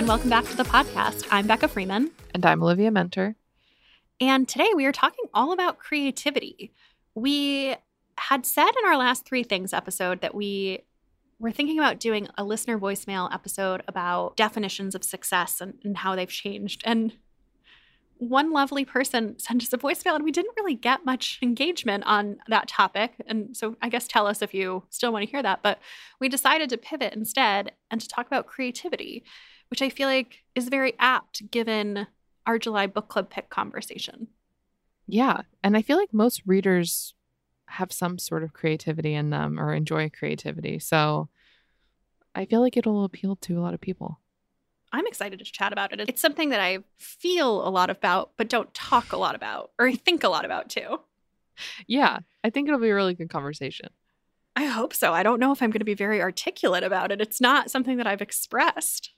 Everyone. Welcome back to the podcast. I'm Becca Freeman. And I'm Olivia Muenter. And today we are talking all about creativity. We had said in our last three things episode that we were thinking about doing a listener voicemail episode about definitions of success and, and how they've changed. And one lovely person sent us a voicemail and we didn't really get much engagement on that topic. And so I guess tell us if you still want to hear that. But we decided to pivot instead and to talk about creativity, which I feel like is very apt given our July book club pick conversation. Yeah. And I feel like most readers have some sort of creativity in them or enjoy creativity. So I feel like it'll appeal to a lot of people. I'm excited to chat about it. It's something that I feel a lot about, but don't talk a lot about, or think a lot about too. Yeah, I think it'll be a really good conversation. I hope so. I don't know if I'm going to be very articulate about it. It's not something that I've expressed.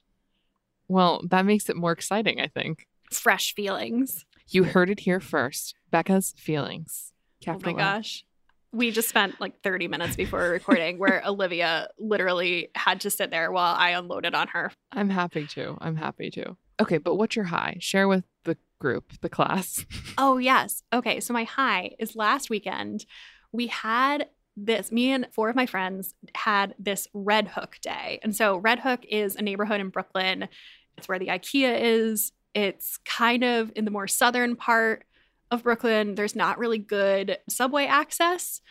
Well, that makes it more exciting, I think. Fresh feelings. You heard it here first. Becca's feelings. Capital oh my gosh we just spent like 30 minutes before recording where Olivia literally had to sit there while I unloaded on her. I'm happy to. I'm happy to. Okay, but what's your high? Share with the group, the class. oh, yes. Okay, so my high is last weekend. We had this, me and four of my friends had this Red Hook day. And so Red Hook is a neighborhood in Brooklyn. It's where the IKEA is. It's kind of in the more southern part of Brooklyn, there's not really good subway access.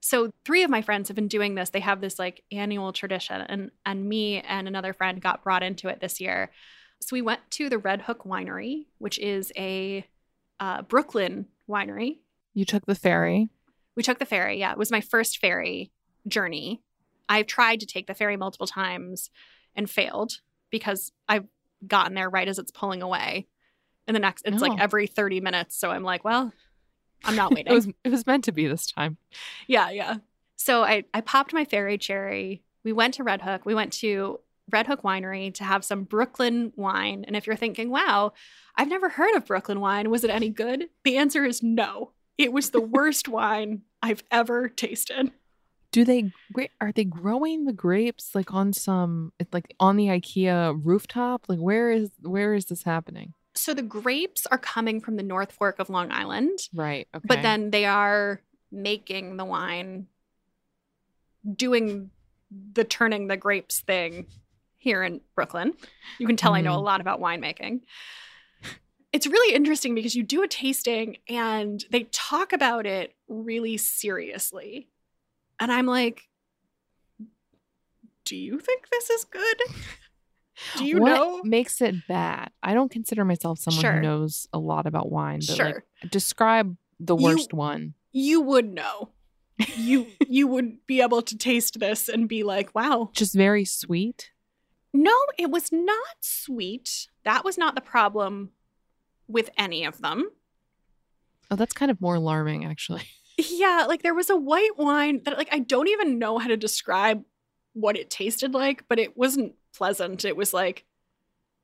So three of my friends have been doing this. They have this like annual tradition and and me and another friend got brought into it this year. So we went to the Red Hook Winery, which is a uh, Brooklyn winery. You took the ferry. We took the ferry. Yeah, it was my first ferry journey. I've tried to take the ferry multiple times and failed because I've gotten there right as it's pulling away. In the next it's no. like oh. every 30 minutes. So i'm like well i'm not waiting. It was it was meant to be this time. Yeah yeah. So i i popped my ferry cherry. We went to red hook. We went to red hook winery to have some brooklyn wine. And if you're thinking wow i've never heard of brooklyn wine. Was it any good? The answer is no. It was the worst wine i've ever tasted do they are they growing the grapes like on some like on the ikea rooftop like where is where is this happening so the grapes are coming from the North Fork of Long Island. Right. Okay. But then they are making the wine, doing the turning the grapes thing here in Brooklyn. You can tell mm. I know a mm-hmm. lot about winemaking. It's really interesting because you do a tasting and they talk about it really seriously. And I'm like, do you think this is good? Do you what know makes it bad? I don't consider myself someone sure. who knows a lot about wine, but sure. like describe the worst you, one. You would know. you you would be able to taste this and be like, "Wow." Just very sweet? No, it was not sweet. That was not the problem with any of them. Oh, that's kind of more alarming actually. Yeah, like there was a white wine that like I don't even know how to describe what it tasted like, but it wasn't pleasant. It was like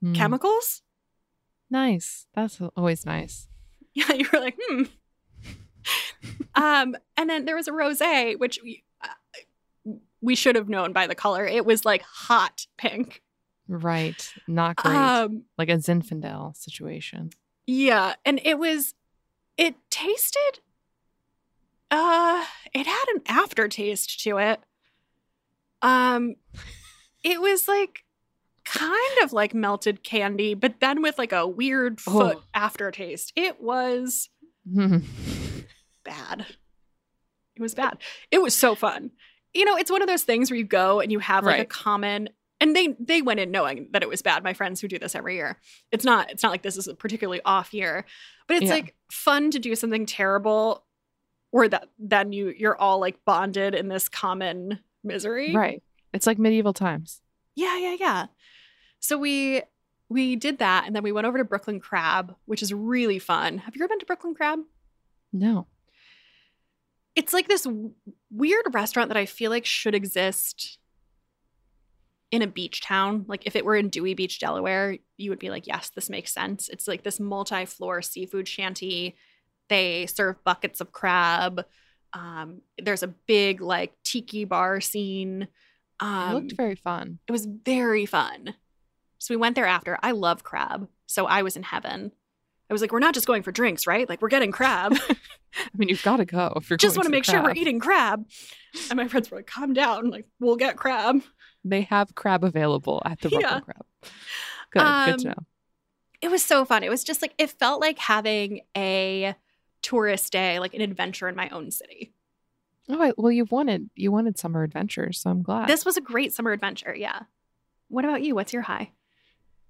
mm. chemicals. Nice. That's always nice. Yeah, you were like, hmm. um, and then there was a rosé, which we, uh, we should have known by the color. It was like hot pink. Right. Not great. Um, like a Zinfandel situation. Yeah, and it was. It tasted. Uh, it had an aftertaste to it. Um, it was like kind of like melted candy, but then with like a weird foot oh. aftertaste. It was bad. It was bad. It was so fun. You know, it's one of those things where you go and you have like right. a common and they they went in knowing that it was bad. My friends who do this every year. It's not it's not like this is a particularly off year, but it's yeah. like fun to do something terrible or that then you you're all like bonded in this common misery. Right. It's like medieval times. Yeah, yeah, yeah. So we we did that and then we went over to Brooklyn Crab, which is really fun. Have you ever been to Brooklyn Crab? No. It's like this w- weird restaurant that I feel like should exist in a beach town. Like if it were in Dewey Beach, Delaware, you would be like, yes, this makes sense. It's like this multi floor seafood shanty. They serve buckets of crab. Um, there's a big like tiki bar scene. Um, it looked very fun. It was very fun. So we went there after. I love crab. So I was in heaven. I was like, we're not just going for drinks, right? Like we're getting crab. I mean, you've got to go if you're just want to make crab. sure we're eating crab. And my friends were like, calm down. Like, we'll get crab. They have crab available at the Yeah. Crab. Good, good Um, to know. It was so fun. It was just like, it felt like having a tourist day, like an adventure in my own city. Oh, well, you've wanted you wanted summer adventures, so I'm glad. This was a great summer adventure. Yeah. What about you? What's your high?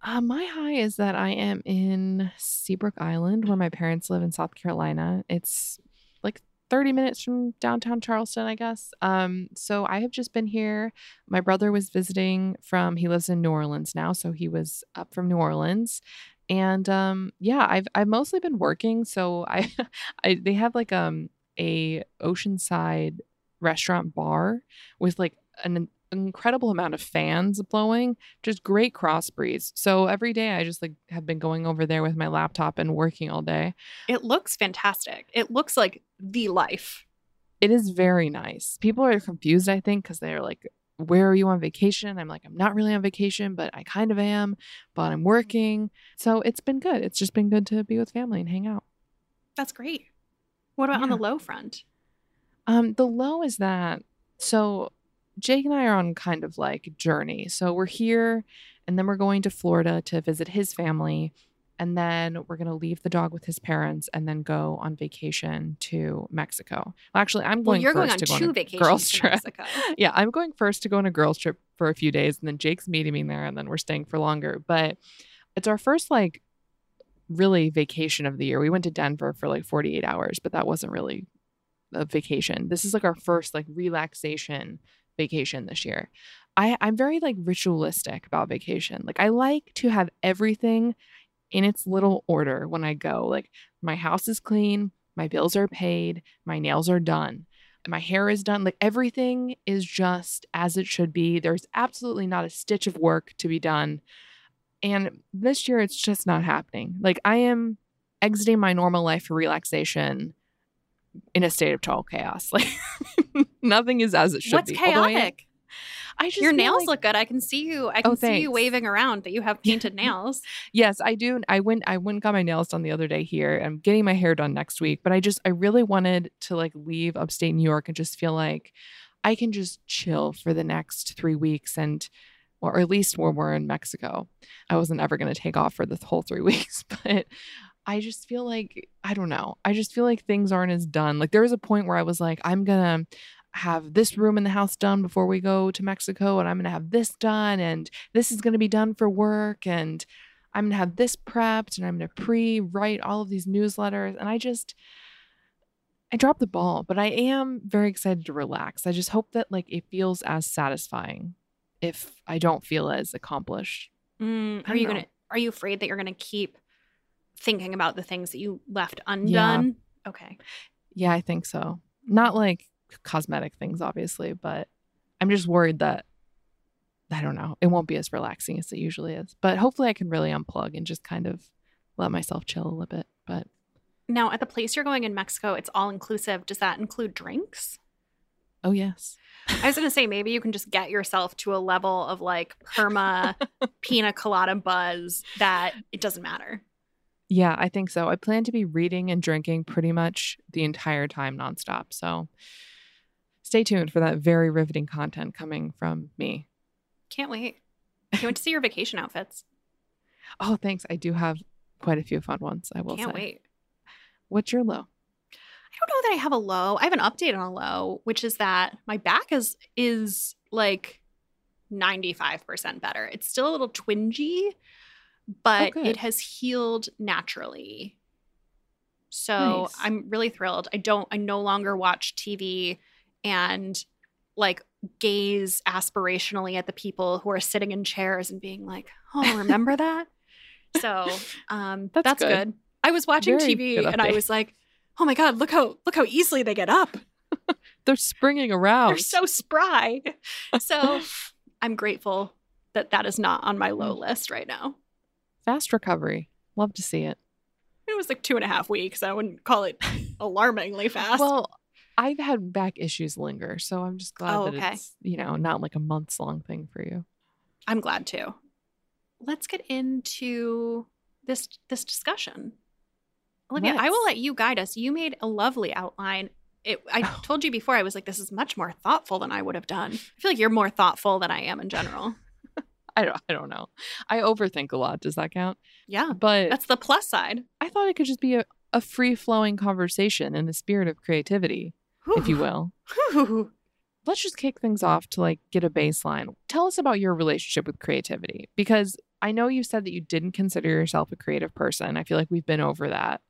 Uh, my high is that I am in Seabrook Island, where my parents live in South Carolina. It's like 30 minutes from downtown Charleston, I guess. Um, so I have just been here. My brother was visiting from, he lives in New Orleans now, so he was up from New Orleans. And um, yeah, I've I've mostly been working. So I, I they have like um a oceanside restaurant bar with like an incredible amount of fans blowing just great cross breeds. So every day I just like have been going over there with my laptop and working all day. It looks fantastic. It looks like the life. It is very nice. People are confused, I think, because they're like, where are you on vacation? I'm like, I'm not really on vacation, but I kind of am, but I'm working. So it's been good. It's just been good to be with family and hang out. That's great. What about on the low front? Um, the low is that so Jake and I are on kind of like journey. So we're here and then we're going to Florida to visit his family. And then we're gonna leave the dog with his parents and then go on vacation to Mexico. Well, actually, I'm going Well, going you're going on to go on two a vacations girls to trip. Mexico. yeah, I'm going first to go on a girls trip for a few days, and then Jake's meeting me there, and then we're staying for longer. But it's our first like really vacation of the year. We went to Denver for like 48 hours, but that wasn't really a vacation. This is like our first like relaxation vacation this year. I, I'm very like ritualistic about vacation. Like I like to have everything in its little order when I go. Like my house is clean, my bills are paid, my nails are done my hair is done. Like everything is just as it should be. There's absolutely not a stitch of work to be done. And this year, it's just not happening. Like I am exiting my normal life for relaxation in a state of total chaos. Like nothing is as it should What's be. Am- chaotic? I just Your nails like- look good. I can see you. I Oh, can see you waving around that you have painted nails. Yes, I do. I went I went and got my nails done the other day here. I'm getting my hair done next week, but I just I really wanted to like leave upstate New York and just feel like I can just chill for the next 3 weeks and or at least when we're in Mexico. I wasn't ever going to take off for the whole 3 weeks, but I just feel like I don't know. I just feel like things aren't as done. Like there was a point where I was like I'm going to have this room in the house done before we go to Mexico and I'm going to have this done and this is going to be done for work and I'm going to have this prepped and I'm going to pre write all of these newsletters. And I just, I dropped the ball, but I am very excited to relax. I just hope that like it feels as satisfying if I don't feel as accomplished. Mm, are you gonna? Are you afraid that you're gonna keep thinking about the things that you left undone? Okay. Yeah, I think so. Not like cosmetic things, obviously, but I'm just worried that I don't know. It won't be as relaxing as it usually is. But hopefully I can really unplug and just kind of let myself chill a little bit. But Now, at the place you're going in Mexico, it's all inclusive. Does that include drinks? oh yes. I was gonna say maybe you can just get yourself to a level of like perma pina colada buzz that it doesn't matter. Yeah, I think so. I plan to be reading and drinking pretty much the entire time nonstop. So stay tuned for that very riveting content coming from me. Can't wait. Can't wait to see your vacation outfits. Oh, thanks. I do have quite a few fun ones, I will Can't say. wait. What's your low? I don't know that I have a low. I have an update on a low, which is that my back is is like 95% better. It's still a little twingy, but oh, good. it has healed naturally. So Nice. I'm really thrilled. I don't I no longer watch TV and like gaze aspirationally at the people who are sitting in chairs and being like, "Oh, remember that?" So, um That's that's, good. good. I was watching Very TV and I was like, "Oh my god, look how look how easily they get up. They're springing around. They're so spry." So, I'm grateful that that is not on my Mm. low list right now. Fast recovery. Love to see it. It was like two and a half weeks. I wouldn't call it alarmingly fast. Well, I've had back issues linger, so I'm just glad Oh, that okay. it's, you know, not like a months long thing for you. I'm glad too. let's get into this this discussion. Olivia, I will Let's. let you guide us. You made a lovely outline. It, I Oh. told you before, I was like, this is much more thoughtful than I would have done. I feel like you're more thoughtful than I am in general. I don't I don't know. I overthink a lot. Does that count? Yeah, But that's the plus side. I thought it could just be a, a free flowing conversation in the spirit of creativity, if you will. Let's just kick things off to like get a baseline. Tell us about your relationship with creativity because I know you said that you didn't consider yourself a creative person. I feel like we've been over that.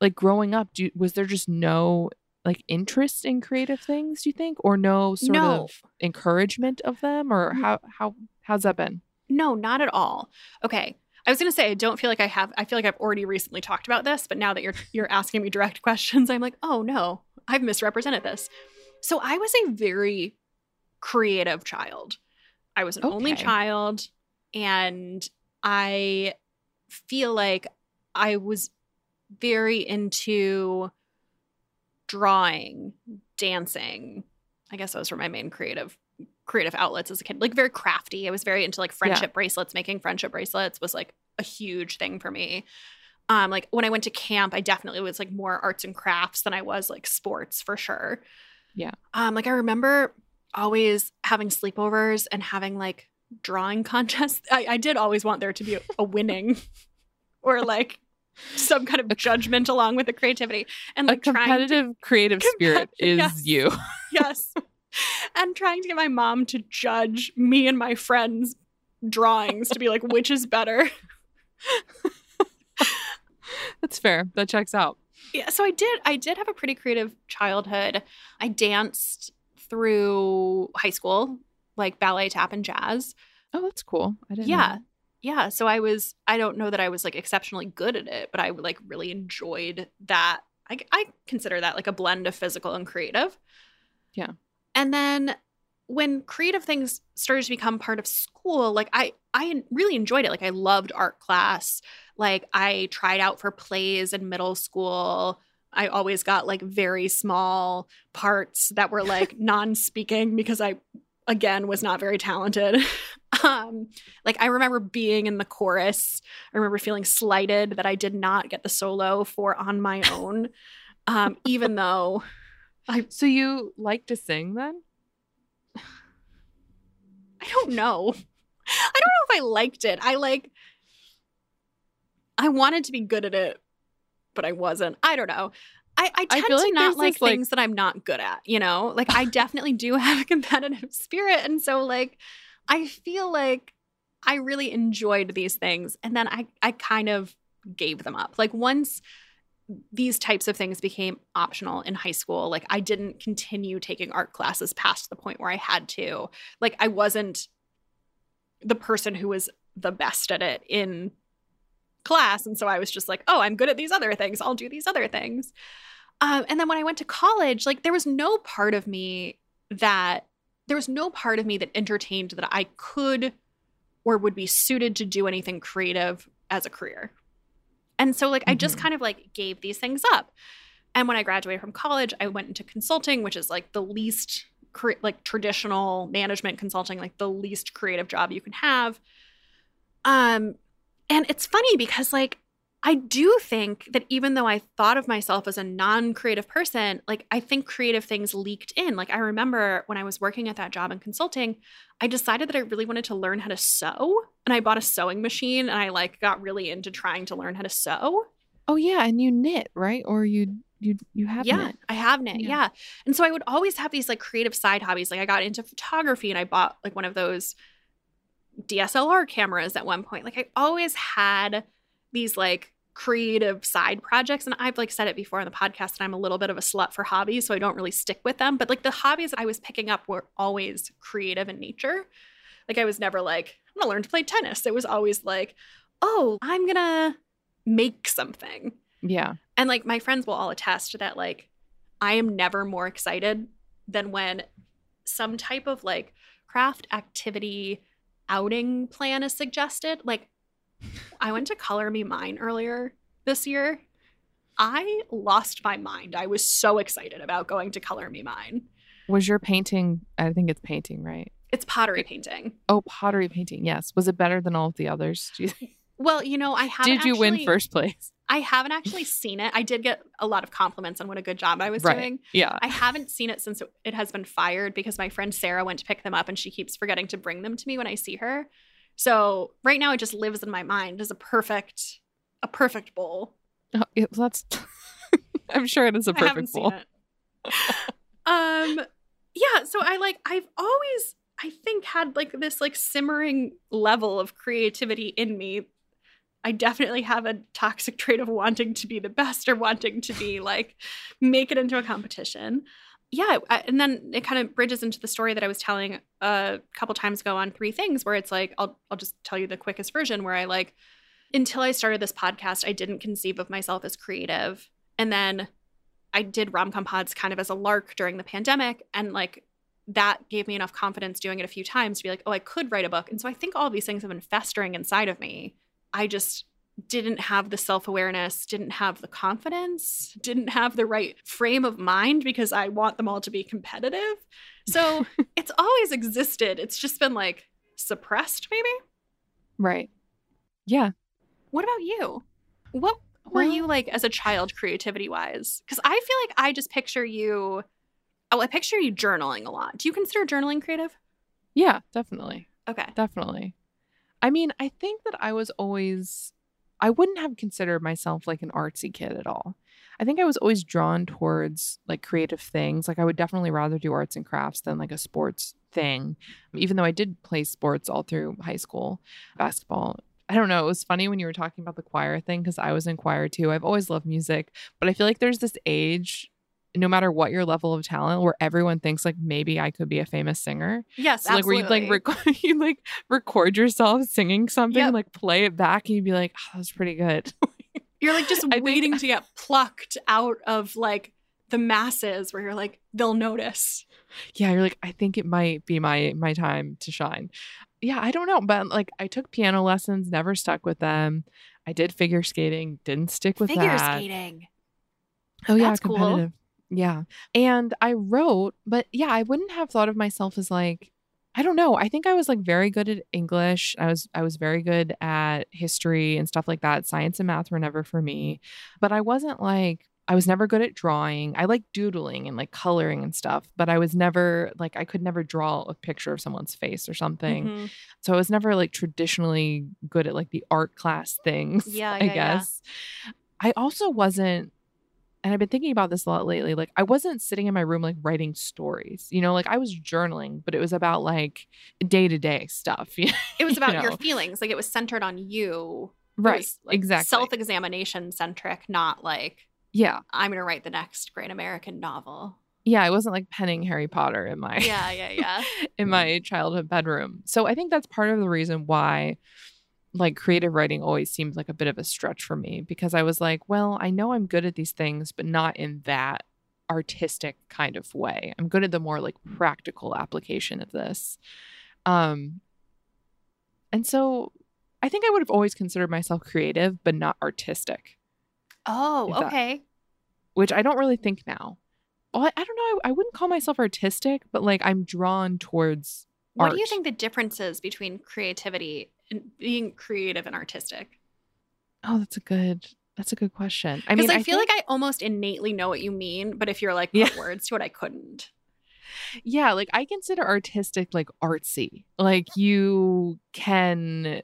Like growing up, do, was there just no like interest in creative things, do you think, or no sort No. of encouragement of them or how how how's that been? No, not at all. Okay. I was going to say I don't feel like I have I feel like I've already recently talked about this, but now that you're you're asking me direct questions, I'm like, "Oh no, I've misrepresented this." So I was a very creative child. I was an only child and I feel like I was very into drawing, dancing. I guess those were my main creative creative outlets as a kid. Like very crafty. I was very into like friendship bracelets. Making friendship bracelets was like a huge thing for me. Um, like when I went to camp, I definitely was like more arts and crafts than I was like sports for sure. Yeah. Um, like I remember always having sleepovers and having like drawing contests. I, I did always want there to be a, a winning or like some kind of judgment along with the creativity and A like trying to competitive creative spirit is yes. you. yes. and trying to get my mom to judge me and my friends' drawings to be like, which is better. That's fair. That checks out. Yeah, so I did I did have a pretty creative childhood. I danced through high school, like ballet, tap, and jazz. Oh, that's cool. I didn't Yeah. that. Yeah. So I was I don't know that I was like exceptionally good at it, but I like really enjoyed that. I I consider that like a blend of physical and creative. Yeah. And then when creative things started to become part of school, like I I really enjoyed it. Like I loved art class. Like I tried out for plays in middle school. I always got like very small parts that were like non-speaking because I again was not very talented. um like I remember being in the chorus. I remember feeling slighted that I did not get the solo for on my own. Um even though I So you like to sing then? I don't know. I don't know if I liked it. I like I wanted to be good at it, but I wasn't. I don't know. I, I I tend feel to like not like this, like- things that I'm not good at, you know? Like I definitely do have a competitive spirit. And so like I feel like I really enjoyed these things. And then I I kind of gave them up. Like once these types of things became optional in high school, like I didn't continue taking art classes past the point where I had to. Like I wasn't the person who was the best at it in class. And so I was just like, oh, I'm good at these other things. I'll do these other things. Um, and then when I went to college, like there was no part of me that there was no part of me that entertained that I could or would be suited to do anything creative as a career. And so like I just Mhm. kind of like gave these things up. And when I graduated from college, I went into consulting, which is like the least cre- like traditional management consulting, like the least creative job you can have. Um and it's funny because like I do think that even though I thought of myself as a non-creative person, like I think creative things leaked in. Like I remember when I was working at that job in consulting, I decided that I really wanted to learn how to sew, and I bought a sewing machine and I like got really into trying to learn how to sew. Oh yeah, and you knit, right? Or you you you have yeah, knit. I have knit. Yeah. Yeah. And so I would always have these like creative side hobbies. Like I got into photography and I bought like one of those DSLR cameras at one point. Like I always had these like creative side projects and I've like said it before on the podcast that I'm a little bit of a slut for hobbies so I don't really stick with them but like the hobbies I was picking up were always creative in nature like I was never like I'm to learn to play tennis it was always like oh I'm to make something Yeah. and like my friends will all attest that like I am never more excited than when some type of like craft activity outing plan is suggested. Like I went to Color Me Mine earlier this year. I lost my mind. I was so excited about going to Color Me Mine. Was your painting? I think it's painting, right? It's pottery painting. Oh, pottery painting. Yes. Was it better than all of the others? You? Well, you know, I haven't. Did you win first place? I haven't actually seen it. I did get a lot of compliments on what a good job I was Right. doing. Yeah. I haven't seen it since it- it has been fired because my friend Sarah went to pick them up and she keeps forgetting to bring them to me when I see her. So right now it just lives in my mind as a perfect, a perfect bowl. Oh, yeah, that's. I'm sure it is a perfect bowl. seen it. um, yeah. So I like I've always I think had like this like simmering level of creativity in me. I definitely have a toxic trait of wanting to be the best or wanting to be like make it into a competition. Yeah, and then it kind of bridges into the story that I was telling a couple times ago on three things where it's like I'll I'll just tell you the quickest version where I like until I started this podcast I didn't conceive of myself as creative and then I did rom-com pods kind of as a lark during the pandemic and like that gave me enough confidence doing it a few times to be like, oh, I could write a book. And so I think all these things have been festering inside of me. I just didn't have the self-awareness, didn't have the confidence, didn't have the right frame of mind because I want them all to be competitive. So it's always existed. It's just been like suppressed maybe. Right. Yeah. What about you? What were Well- you like as a child creativity wise? Because I feel like I just picture you. Oh, I picture you journaling a lot. Do you consider journaling creative? Yeah, definitely. Okay. Definitely. I mean, I think that I was always, I wouldn't have considered myself like an artsy kid at all. I think I was always drawn towards like creative things. Like, I would definitely rather do arts and crafts than like a sports thing, even though I did play sports all through high school, basketball. I don't know. It was funny when you were talking about the choir thing because I was in choir too. I've always loved music, but I feel like there's this age, no matter what your level of talent, where everyone thinks like maybe I could be a famous singer. Yes, So like where you'd like absolutely. record you like record yourself singing something Yep. like play it back and you'd be like, oh, that was pretty good. You're like just I think- waiting to get plucked out of like the masses where you're like, they'll notice. yeah, you're like, I think it might be my my time to shine. Yeah, I don't know. But like I took piano lessons, never stuck with them. I did figure skating, didn't stick with that. Figure skating. Oh yeah, That's cool. Yeah. And I wrote, but yeah, I wouldn't have thought of myself as like I don't know. I think I was like very good at English. I was I was very good at history and stuff like that. Science and math were never for me. But I wasn't like I was never good at drawing. I like doodling and like coloring and stuff, but I was never like I could never draw a picture of someone's face or something. Mhm. So I was never like traditionally good at like the art class things. Yeah, I yeah, yeah. guess. I also wasn't, and I've been thinking about this a lot lately. Like I wasn't sitting in my room like writing stories. You know, like I was journaling, but it was about like day to day stuff. It was you about your feelings. Like it was centered on you. Right. was, like, exactly. Self-examination centric, not like yeah. I'm gonna write the next great American novel. Yeah. I wasn't like penning Harry Potter in my Yeah, yeah, yeah. in my childhood bedroom. So I think that's part of the reason why like creative writing always seemed like a bit of a stretch for me because I was like, well, I know I'm good at these things, but not in that artistic kind of way. I'm good at the more like practical application of this. Um and so I think I would have always considered myself creative but not artistic, Oh, that- okay. which I don't really think now. Well, I, I don't know. I, I wouldn't call myself artistic, but like I'm drawn towards What do you think the difference is between creativity and being creative and artistic? Oh, that's a good. That's a good question. I mean, I, feel think- like I almost innately know what you mean, but if you're like Yeah. words to it, I couldn't. yeah, like I consider artistic like artsy. Like you can.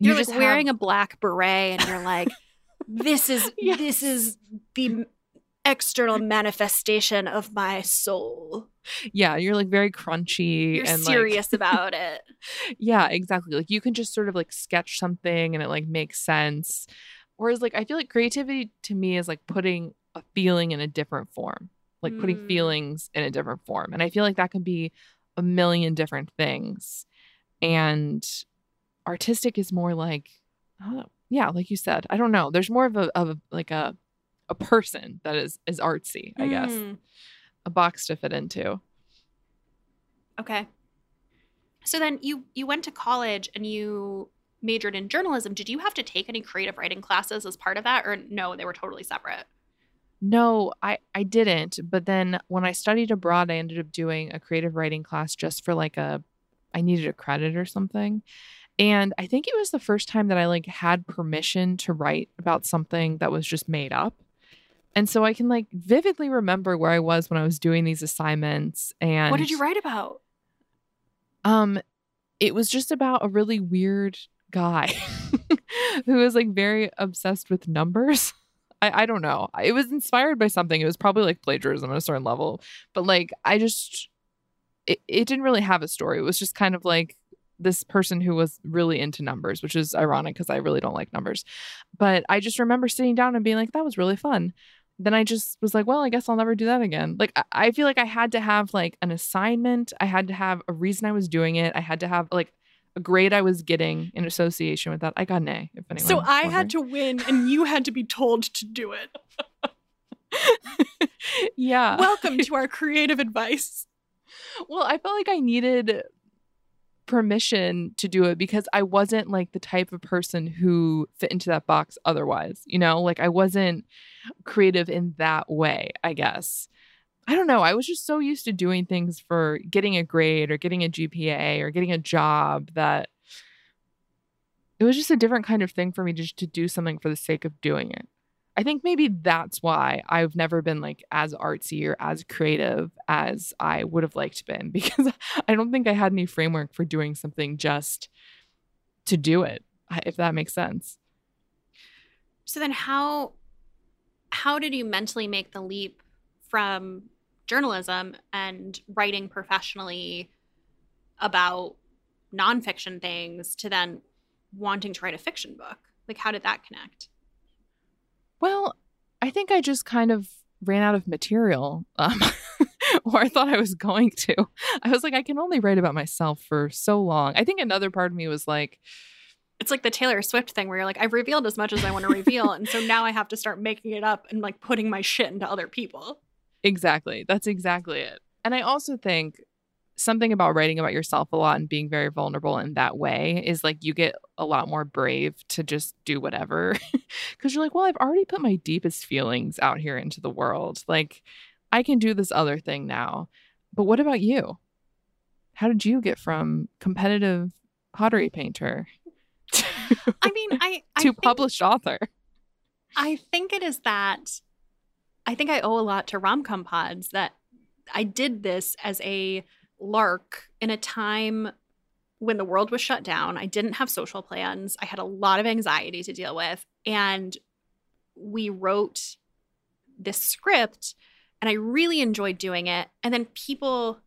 You're you like just wearing have, a black beret, and you're like, "This is this is the external manifestation of my soul." yeah. You're like very crunchy You're and like- serious about it. yeah, exactly. Like you can just sort of like sketch something and it like makes sense. Whereas like I feel like creativity to me is like putting a feeling in a different form, like putting Mm. feelings in a different form, and I feel like that can be a million different things. And artistic is more like, oh, yeah, like you said, I don't know. There's more of a of a, like a a person that is is artsy, I guess, Mm, a box to fit into. Okay. So then you you went to college and you majored in journalism. Did you have to take any creative writing classes as part of that, or no? They were totally separate. No, I I didn't. But then when I studied abroad, I ended up doing a creative writing class just for like a I needed a credit or something. And I think it was the first time that I like had permission to write about something that was just made up. And so I can like vividly remember where I was when I was doing these assignments and What did you write about? Um it was just about a really weird guy who was like very obsessed with numbers. I, I don't know. It was inspired by something. It was probably like plagiarism at a certain level. But like I just it, it didn't really have a story. It was just kind of like this person who was really into numbers, which is ironic because I really don't like numbers. But I just remember sitting down and being like, that was really fun. Then I just was like, well, I guess I'll never do that again. Like, I, I feel like I had to have like an assignment. I had to have a reason I was doing it. I had to have like a grade I was getting in association with that. I got an A, if anyone. So I had to win and you had to be told to do it. yeah. Welcome to our creative advice. Well, I felt like I needed permission to do it because I wasn't like the type of person who fit into that box otherwise. You know, like I wasn't creative in that way, I guess. I don't know. I was just so used to doing things for getting a grade or getting a GPA or getting a job that it was just a different kind of thing for me just to do something for the sake of doing it. I think maybe that's why I've never been like as artsy or as creative as I would have liked to been because I don't think I had any framework for doing something just to do it, if that makes sense. So then how how did you mentally make the leap from journalism and writing professionally about nonfiction things to then wanting to write a fiction book? Like how did that connect? Well, I think I just kind of ran out of material. Um, or I thought I was going to. I was like, I can only write about myself for so long. I think another part of me was like, it's like the Taylor Swift thing where you're like, I've revealed as much as I want to reveal. and so now I have to start making it up and like putting my shit into other people. Exactly. That's exactly it. And I also think something about writing about yourself a lot and being very vulnerable in that way is like you get a lot more brave to just do whatever. Because you're like well i've already put my deepest feelings out here into the world. Like i can do this other thing now. But what about you? How did you get from competitive pottery painter to, i mean i, I to think, published author? I think it is that i think i owe a lot to romcom pods that i did this as a lark in a time when the world was shut down. I didn't have social plans. I had a lot of anxiety to deal with. And we wrote this script, and I really enjoyed doing it. And then people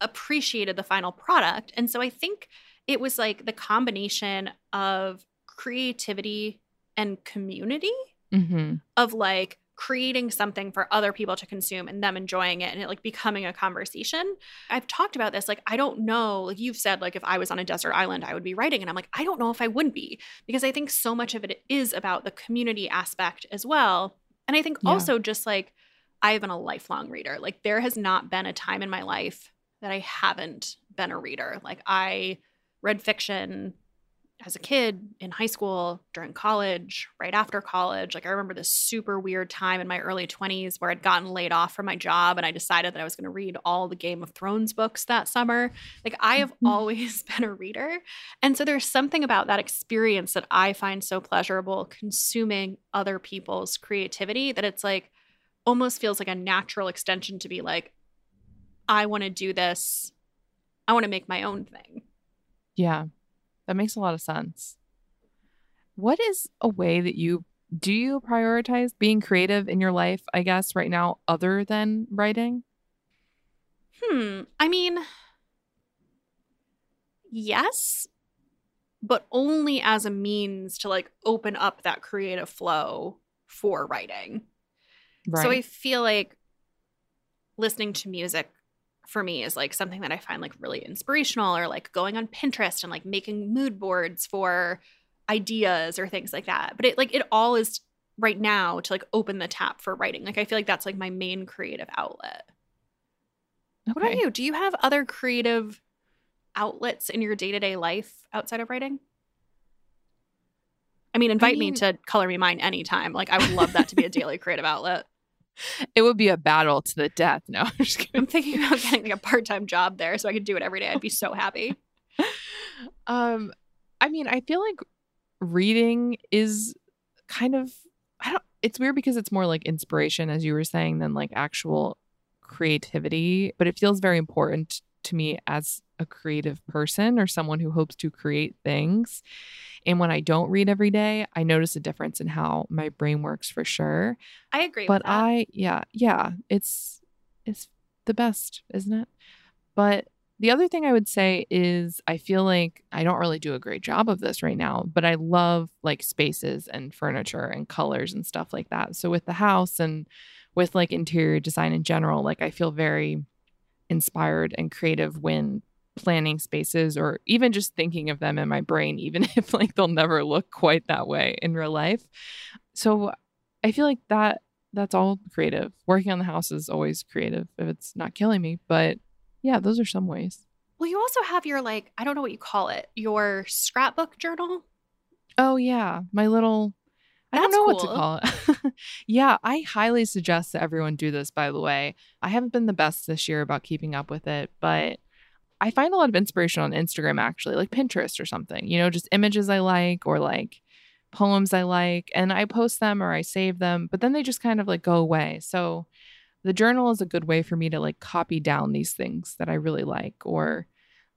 appreciated the final product. And so I think it was like the combination of creativity and community mm-hmm. of like, creating something for other people to consume and them enjoying it and it like becoming a conversation. I've talked about this like I don't know like you've said like if I was on a desert island I would be writing and I'm like I don't know if I would be because I think so much of it is about the community aspect as well. And I think yeah. also just like I've been a lifelong reader. Like there has not been a time in my life that I haven't been a reader. Like I read fiction as a kid in high school, during college, right after college. Like, I remember this super weird time in my early 20s where I'd gotten laid off from my job and I decided that I was going to read all the Game of Thrones books that summer. Like, I have mm-hmm. always been a reader. And so there's something about that experience that I find so pleasurable consuming other people's creativity that it's like almost feels like a natural extension to be like, I want to do this. I want to make my own thing. Yeah. That makes a lot of sense. What is a way that you do you prioritize being creative in your life, I guess, right now, other than writing? Hmm. I mean, yes, but only as a means to like open up that creative flow for writing. Right. So I feel like listening to music for me is like something that I find like really inspirational or like going on Pinterest and like making mood boards for ideas or things like that. But it like it all is right now to like open the tap for writing. Like I feel like that's like my main creative outlet. Okay. What about you? Do you have other creative outlets in your day-to-day life outside of writing? I mean, invite I mean, me to color me mine anytime. Like I would love that to be a daily creative outlet. it would be a battle to the death. No, I'm just kidding. I'm thinking about getting like a part time job there so I could do it every day. I'd be so happy. Um, I mean, I feel like reading is kind of I don't. It's weird because it's more like inspiration, as you were saying, than like actual creativity. But it feels very important to me as a creative person or someone who hopes to create things. And when I don't read every day, I notice a difference in how my brain works for sure. I agree But with that. I yeah, yeah, it's it's the best, isn't it? But the other thing I would say is I feel like I don't really do a great job of this right now, but I love like spaces and furniture and colors and stuff like that. So with the house and with like interior design in general, like I feel very inspired and creative when planning spaces or even just thinking of them in my brain, even if like they'll never look quite that way in real life. So I feel like that that's all creative. Working on the house is always creative if it's not killing me. But yeah, those are some ways. well, you also have your like, I don't know what you call it, your scrapbook journal. Oh yeah, my little I don't know what to call it. yeah, I highly suggest that everyone do this by the way. I haven't been the best this year about keeping up with it, but I find a lot of inspiration on Instagram actually, like Pinterest or something. You know, just images I like or like poems I like and I post them or I save them, but then they just kind of like go away. So the journal is a good way for me to like copy down these things that I really like or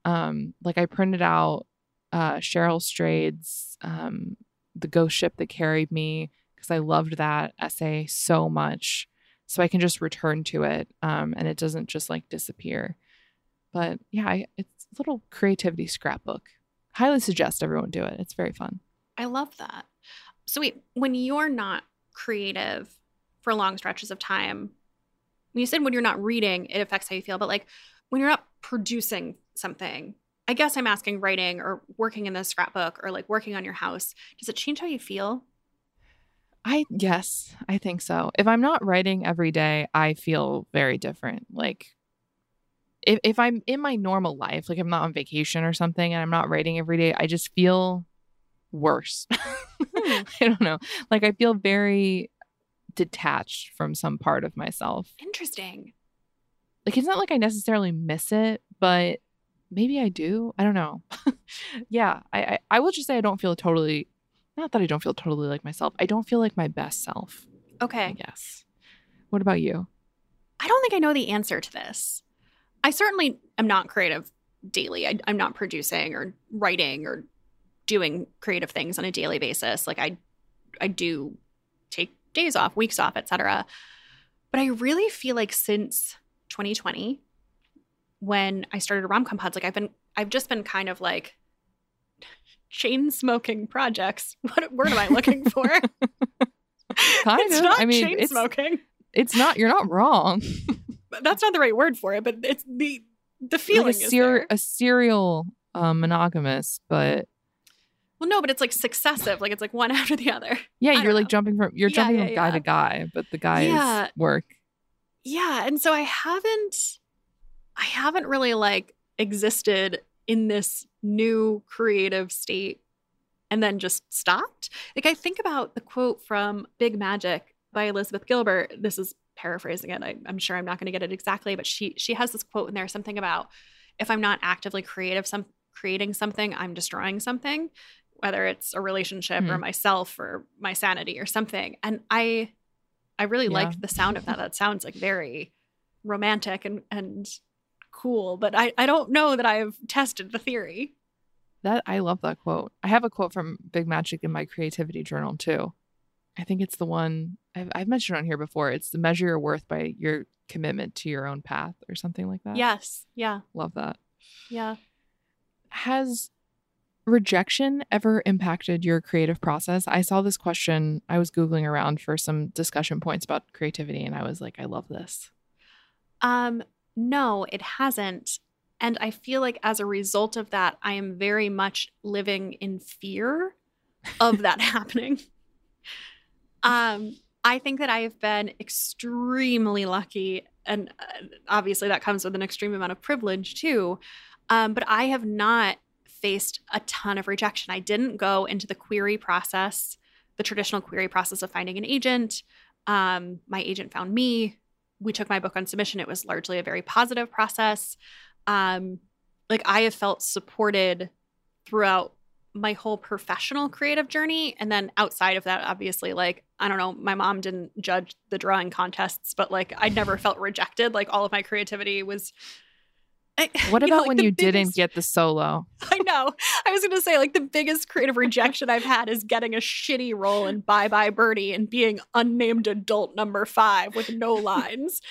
um like I printed out uh Cheryl Strayed's um The Ghost Ship That Carried Me because I loved that essay so much. So I can just return to it um and it doesn't just like disappear. But yeah, I, it's a little creativity scrapbook. Highly suggest everyone do it. It's very fun. I love that. So wait, when you're not creative for long stretches of time, when you said when you're not reading, it affects how you feel, but like when you're not producing something, I guess I'm asking writing or working in the scrapbook or like working on your house, does it change how you feel? I yes, I think so. If I'm not writing every day, I feel very different. Like if if I'm in my normal life, like I'm not on vacation or something and I'm not writing every day, I just feel worse. Hmm. I don't know. Like I feel very detached from some part of myself. Interesting. Like it's not like I necessarily miss it, but maybe I do. I don't know. yeah, I, I I will just say I don't feel totally not that I don't feel totally like myself. I don't feel like my best self. I Okay. guess. What about you? I don't think I know the answer to this. I certainly am not creative daily. I, I'm not producing or writing or doing creative things on a daily basis. Like I, I do take days off, weeks off, etc. But I really feel like since 2020, when I started rom com pods, like I've been, I've just been kind of like chain smoking projects. What word am I looking for? Kind it's of. not I mean, chain it's smoking. it's not. You're not wrong. That's not the right word for it, but it's the the feeling like a, ser- a serial um, monogamous, but Well, no, but it's like successive. Like it's like one after the other. yeah, I you're like know. jumping from you're Yeah, jumping yeah, from guy yeah. to guy, but the guy's Yeah. work. Yeah, and so I haven't I haven't really like existed in this new creative state and then just stopped. Like I think about the quote from Big Magic by Elizabeth Gilbert. This is paraphrasing it. I, I'm sure I'm not going to get it exactly, but she she has this quote in there something about if I'm not actively creative, some creating something, I'm destroying something, whether it's a relationship or Hmm. myself or my sanity or something. And I I really Yeah. liked the sound of that. That sounds like very romantic and and cool, but I I don't know that I've tested the theory. That I love that quote. I have a quote from Big Magic in my creativity journal too. I think it's the one I've, I've mentioned on here before. It's the measure your worth by your commitment to your own path or something like that. Yes. Yeah. Love that. Yeah. Has rejection ever impacted your creative process? I saw this question. I was Googling around for some discussion points about creativity, and I was like, I love this. Um, no, it hasn't. And I feel like as a result of that, I am very much living in fear of that happening. Um, I think that I have been extremely lucky, and uh, obviously that comes with an extreme amount of privilege too. Um, but I have not faced a ton of rejection. I didn't go into the query process, the traditional query process of finding an agent. Um, my agent found me. We took my book on submission. It was largely a very positive process. Um, like I have felt supported throughout my whole professional creative journey. And then outside of that, obviously, like, I don't know, my mom didn't judge the drawing contests, but like I never felt rejected. Like all of my creativity was I, what about know, like when you biggest, didn't get the solo? I know. I was going to say, like, the biggest creative rejection I've had is getting a shitty role in Bye Bye Birdie and being unnamed adult number five with no lines,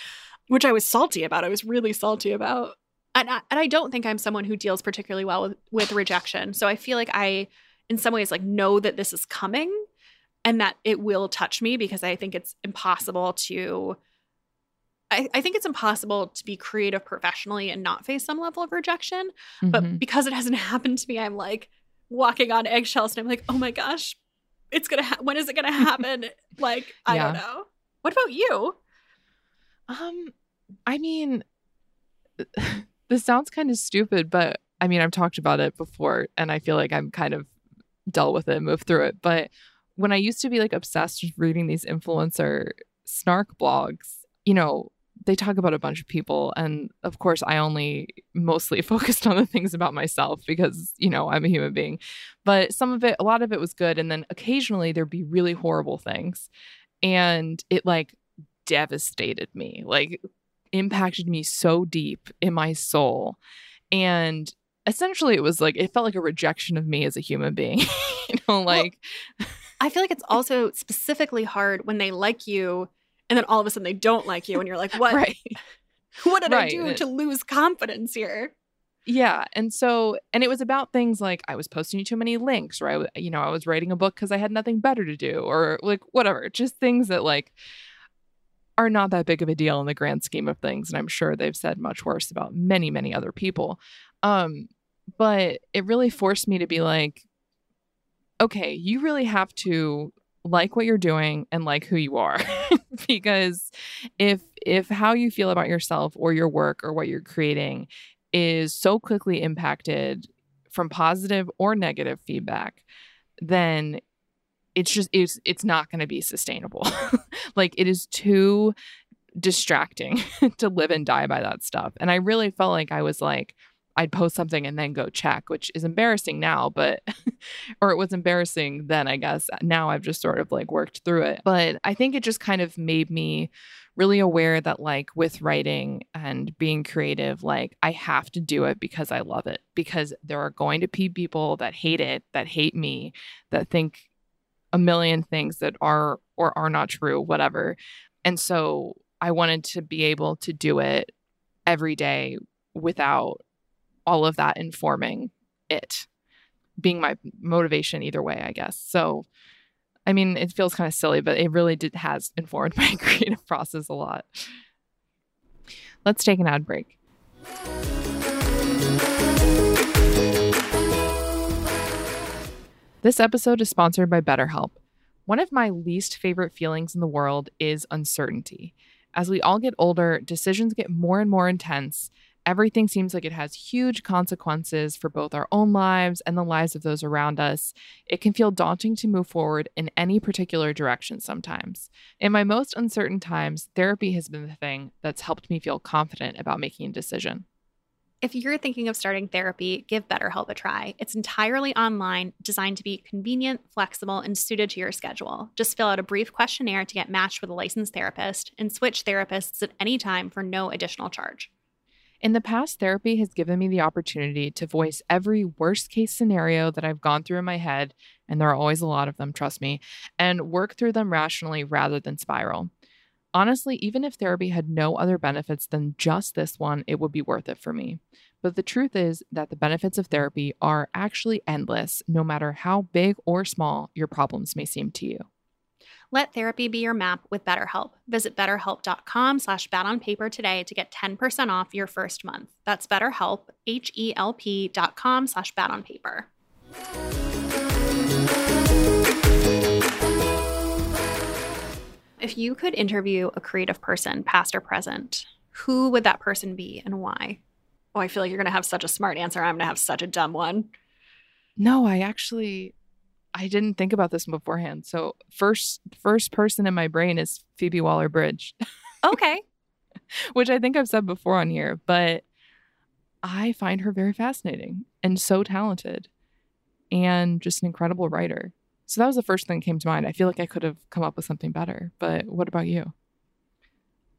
which I was salty about. I was really salty about. And I, and I don't think I'm someone who deals particularly well with, with rejection. So I feel like I, in some ways, like, know that this is coming and that it will touch me because I think it's impossible to I, I, think it's impossible to be creative professionally and not face some level of rejection. Mm-hmm. But because it hasn't happened to me, I'm like walking on eggshells and I'm like, oh my gosh, it's gonna ha- when is it gonna happen? like, I yeah. don't know. What about you? Um, I mean, this sounds kind of stupid, but I mean, I've talked about it before and I feel like I'm kind of dealt with it, moved through it. But when I used to be like obsessed with reading these influencer snark blogs, you know, they talk about a bunch of people and of course i only mostly focused on the things about myself because you know i'm a human being. But some of it a lot of it was good and then occasionally there'd be really horrible things and it like devastated me like impacted me so deep in my soul. And essentially it was like it felt like a rejection of me as a human being you know like well, i feel like it's also specifically hard when they like you and then all of a sudden they don't like you and you're like what right. what did right. i do to lose confidence here yeah and so and it was about things like i was posting too many links or i you know i was writing a book because i had nothing better to do or like whatever just things that like are not that big of a deal in the grand scheme of things and i'm sure they've said much worse about many many other people um but it really forced me to be like okay you really have to like what you're doing and like who you are. Because if if how you feel about yourself or your work or what you're creating is so quickly impacted from positive or negative feedback then it's just it's it's not going to be sustainable. Like it is too distracting to live and die by that stuff. And i really felt like i was like I'd post something and then go check, which is embarrassing now, but, or it was embarrassing then, I guess. Now I've just sort of like worked through it. But I think it just kind of made me really aware that, like, with writing and being creative, like, I have to do it because I love it, because there are going to be people that hate it, that hate me, that think a million things that are or are not true, whatever. And so I wanted to be able to do it every day without all of that informing it being my motivation either way, I guess. So, I mean, it feels kind of silly, but it really did has informed my creative process a lot. Let's take an ad break. This episode is sponsored by BetterHelp. One of my least favorite feelings in the world is uncertainty. As we all get older, decisions get more and more intense, Everything seems like it has huge consequences for both our own lives and the lives of those around us. It can feel daunting to move forward in any particular direction sometimes. In my most uncertain times, therapy has been the thing that's helped me feel confident about making a decision. If you're thinking of starting therapy, give BetterHelp a try. It's entirely online, designed to be convenient, flexible, and suited to your schedule. Just fill out a brief questionnaire to get matched with a licensed therapist and switch therapists at any time for no additional charge. In the past, therapy has given me the opportunity to voice every worst case scenario that I've gone through in my head, and there are always a lot of them, trust me, and work through them rationally rather than spiral. Honestly, even if therapy had no other benefits than just this one, it would be worth it for me. But the truth is that the benefits of therapy are actually endless, no matter how big or small your problems may seem to you. Let therapy be your map with BetterHelp. Visit betterhelp.com slash bad on paper today to get 10% off your first month. That's betterhelp, H-E-L-P dot com slash bad on paper. If you could interview a creative person, past or present, who would that person be and why? Oh, I feel like you're going to have such a smart answer. I'm going to have such a dumb one. No, I actually I didn't think about this beforehand. So first first person in my brain is Phoebe Waller Bridge, Okay. which I think I've said before on here, but I find her very fascinating and so talented and just an incredible writer. So that was the first thing that came to mind. I feel like I could have come up with something better, but what about you?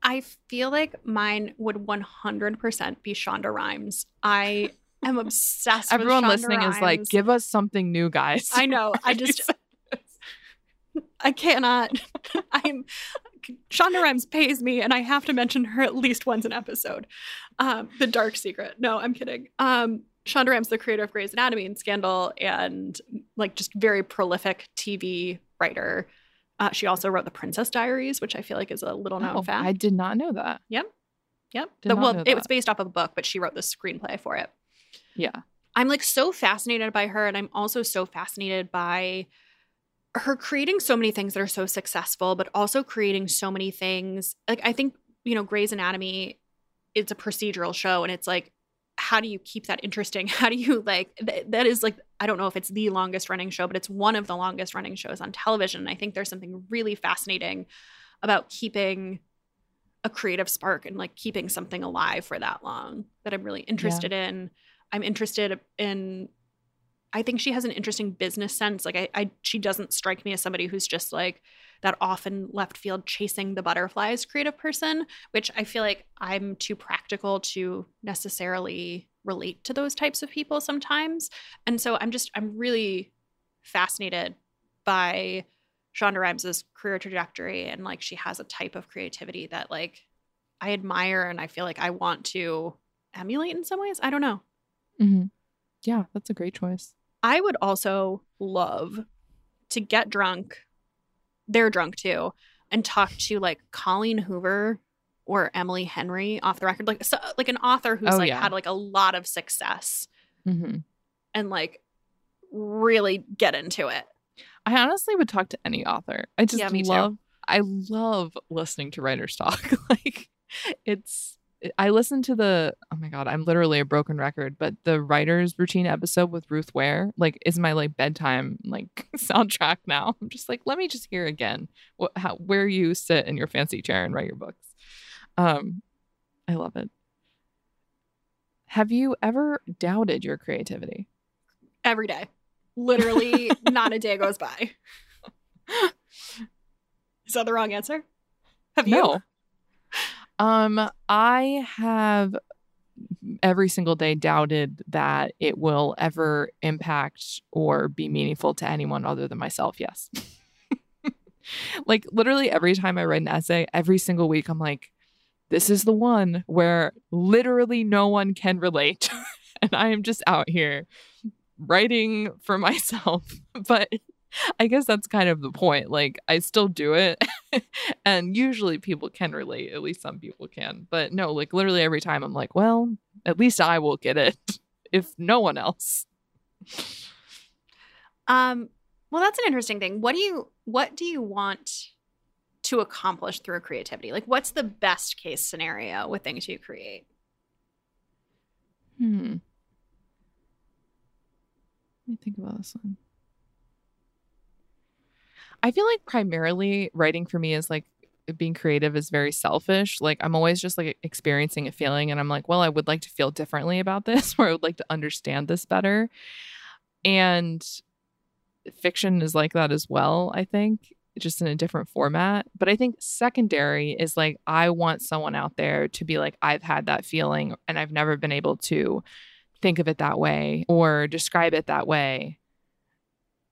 I feel like mine would 100% be Shonda Rhimes. I am obsessed Everyone listening is like, give us something new, guys. I know. I just I cannot. I'm Shonda Rhimes pays me, and I have to mention her at least once an episode. Um, the Dark Secret. No, I'm kidding. Um, Shonda Rhimes, the creator of Grey's Anatomy and Scandal, and like just very prolific TV writer. Uh, she also wrote The Princess Diaries, which I feel like is a little known Oh, fact. I did not know that. Yep. Yep. The- well, it was based off of a book, but she wrote the screenplay for it. Yeah. I'm like so fascinated by her, and I'm also so fascinated by her creating so many things that are so successful, but also creating so many things. Like I think you know, Grey's Anatomy, it's a procedural show, and it's like, how do you keep that interesting? How do you like th- that? Is like I don't know if it's the longest running show, but it's one of the longest running shows on television. And I think there's something really fascinating about keeping a creative spark and like keeping something alive for that long that I'm really interested in. I'm interested in I think she has an interesting business sense. Like I, I she doesn't strike me as somebody who's just like that often left field chasing the butterflies creative person, which I feel like I'm too practical to necessarily relate to those types of people sometimes. And so I'm just I'm really fascinated by Shonda Rhimes' career trajectory and like she has a type of creativity that like I admire and I feel like I want to emulate in some ways. I don't know. Hmm Yeah, that's a great choice. I would also love to get drunk. They're drunk too, and talk to like Colleen Hoover or Emily Henry off the record, like so, like an author who's Oh, like yeah. had like a lot of success hmm and like really get into it. I honestly would talk to any author. I just Yeah, me too. love I love listening to writers talk. like it's I listen to the oh my god, I'm literally a broken record, but the writers routine episode with Ruth Ware like is my like bedtime like soundtrack now. I'm just like, let me just hear again what how where you sit in your fancy chair and write your books. Um I love it. Have you ever doubted your creativity? Every day. Literally, not a day goes by. Is that the wrong answer? Have you? No. Um, I have every single day doubted that it will ever impact or be meaningful to anyone other than myself. Yes. like literally every time I write an essay, every single week, I'm like, this is the one where literally no one can relate. and I am just out here writing for myself. But I guess that's kind of the point. Like, I still do it. and usually people can relate. At least some people can. But no, like, literally every time I'm like, well, at least I will get it, if no one else. Um, well, that's an interesting thing. What do you what do you want to accomplish through creativity? Like what's the best case scenario with things you create? Hmm. Let me think about this one. I feel like primarily writing for me is like being creative is very selfish. Like I'm always just like experiencing a feeling and I'm like, well, I would like to feel differently about this or I would like to understand this better. And fiction is like that as well, I think, just in a different format. But I think secondary is like I want someone out there to be like, I've had that feeling and I've never been able to think of it that way or describe it that way.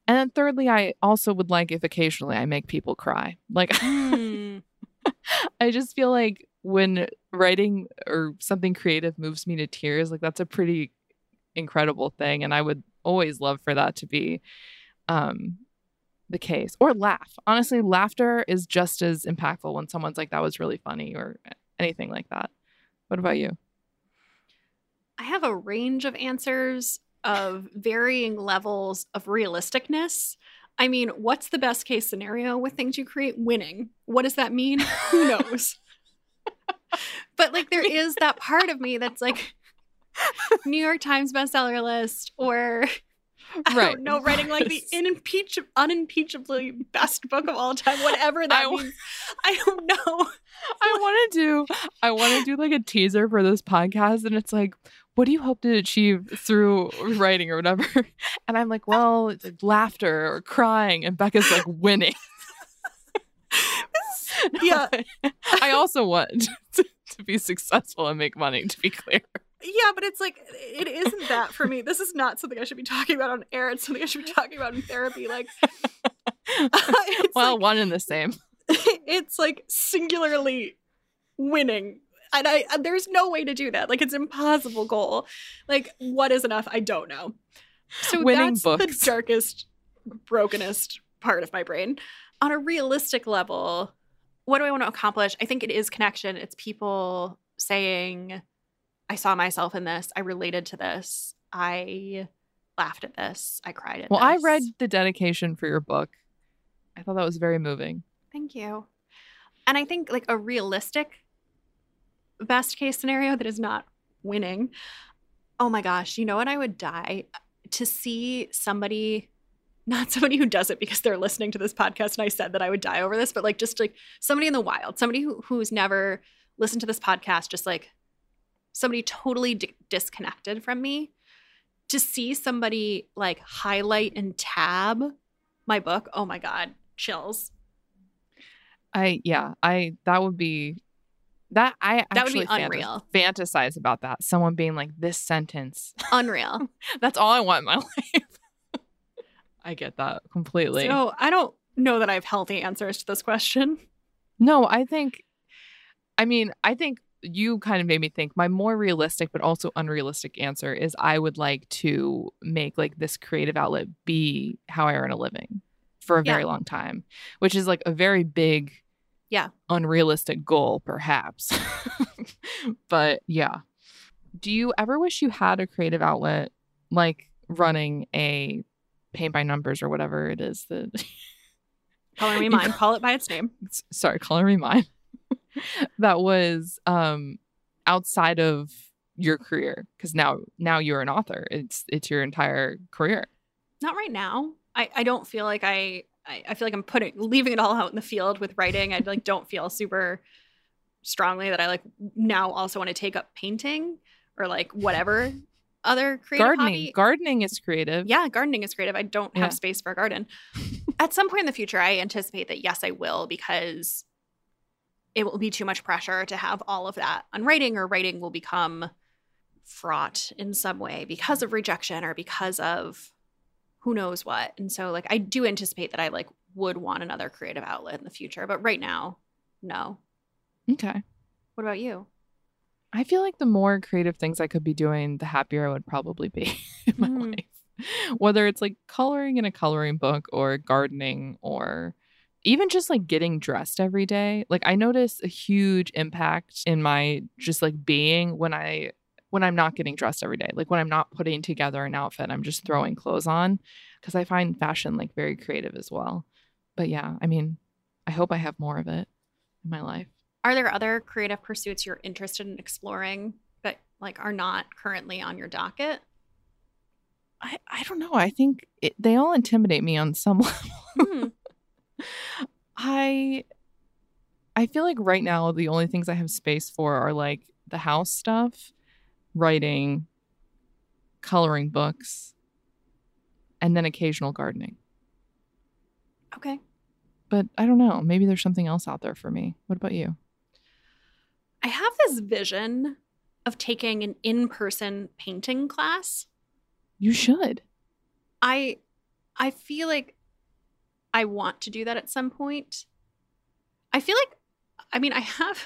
And then thirdly, I also would like if occasionally I make people cry. Like Hmm. I just feel like when writing or something creative moves me to tears, like that's a pretty incredible thing. And I would always love for that to be um the case. Or laugh. Honestly, laughter is just as impactful when someone's like, that was really funny or anything like that. What about you? I have a range of answers of varying levels of realisticness. I mean, what's the best case scenario with things you create? Winning. What does that mean? Who knows? but like, there is that part of me that's like New York Times bestseller list or I Right, don't know, writing like the unimpeach- unimpeachably best book of all time, whatever that I w- means. I don't know. I want to do I want to do like a teaser for this podcast and it's like what do you hope to achieve through writing or whatever? And I'm like, well, it's like laughter or crying and Becca's like winning. Yeah. I also want to, to be successful and make money to be clear. Yeah, but it's like it isn't that for me. This is not something I should be talking about on air. It's something I should be talking about in therapy. Like, well, like, one and the same. it's like singularly winning, and I there's no way to do that. Like, it's impossible goal. Like, what is enough? I don't know. So Winning that's books. the darkest, brokenest part of my brain. On a realistic level, what do I want to accomplish? I think it is connection. It's people saying, I saw myself in this. I related to this. I laughed at this. I cried at this. Well, this. I read the dedication for your book. I thought that was very moving. Thank you. And I think like a realistic best case scenario that is not winning. Oh my gosh, you know what I would die to see somebody not somebody who does it because they're listening to this podcast and I said that I would die over this, but like just like somebody in the wild, somebody who, who's never listened to this podcast, just like somebody totally di- disconnected from me, to see somebody like highlight and tab my book. Oh my God, chills. I yeah, I that would be that I That would be unreal. fantasize about that. Someone being like this sentence. Unreal. That's all I want in my life. I get that completely. So I don't know that I have healthy answers to this question. no, I think I mean, I think you kind of made me think my more realistic but also unrealistic answer is I would like to make like this creative outlet be how I earn a living for a very long time, which is like a very big Yeah. unrealistic goal perhaps. but yeah. Do you ever wish you had a creative outlet like running a paint by numbers or whatever it is that Color me mine. Call it by its name. sorry, color me mine. that was um outside of your career because now now you're an author. It's it's your entire career. Not right now. I, I don't feel like I, I I feel like I'm putting leaving it all out in the field with writing. I like don't feel super strongly that I like now also want to take up painting or like whatever other creative gardening. hobby. Gardening is creative. yeah, gardening is creative. I don't have Yeah. space for a garden. At some point in the future, I anticipate that yes, I will because it will be too much pressure to have all of that on writing, or writing will become fraught in some way because of rejection or because of who knows what. And so, like, I do anticipate that I like would want another creative outlet in the future, but right now, no. Okay. What about you? I feel like the more creative things I could be doing, the happier I would probably be in my Mm. life. Whether it's like coloring in a coloring book or gardening or even just like getting dressed every day. Like I notice a huge impact in my just like being when I when I'm not getting dressed every day. Like when I'm not putting together an outfit, I'm just throwing clothes on because I find fashion like very creative as well. But yeah, I mean, I hope I have more of it in my life. Are there other creative pursuits you're interested in exploring that like are not currently on your docket? I, I don't know. I think it, they all intimidate me on some level. Hmm. I I feel like right now the only things I have space for are like the house stuff, writing, coloring books, and then occasional gardening. Okay. But I don't know. Maybe there's something else out there for me. What about you? I have this vision of taking an in-person painting class. You should. I I feel like I want to do that at some point. I feel like I mean I have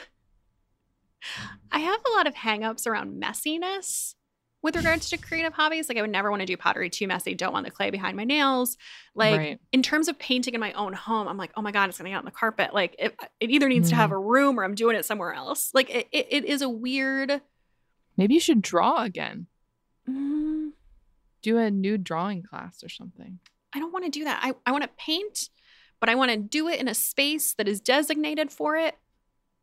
I have a lot of hangups around messiness with regards to creative hobbies. Like I would never want to do pottery too messy, don't want the clay behind my nails. Like right. in terms of painting in my own home, I'm like, oh my god, it's gonna get on the carpet. Like it, it either needs to have a room or I'm doing it somewhere else. Like it, it, it is a weird. Maybe you should draw again. Mm, Do a new drawing class or something. I don't want to do that. I, I want to paint, but I want to do it in a space that is designated for it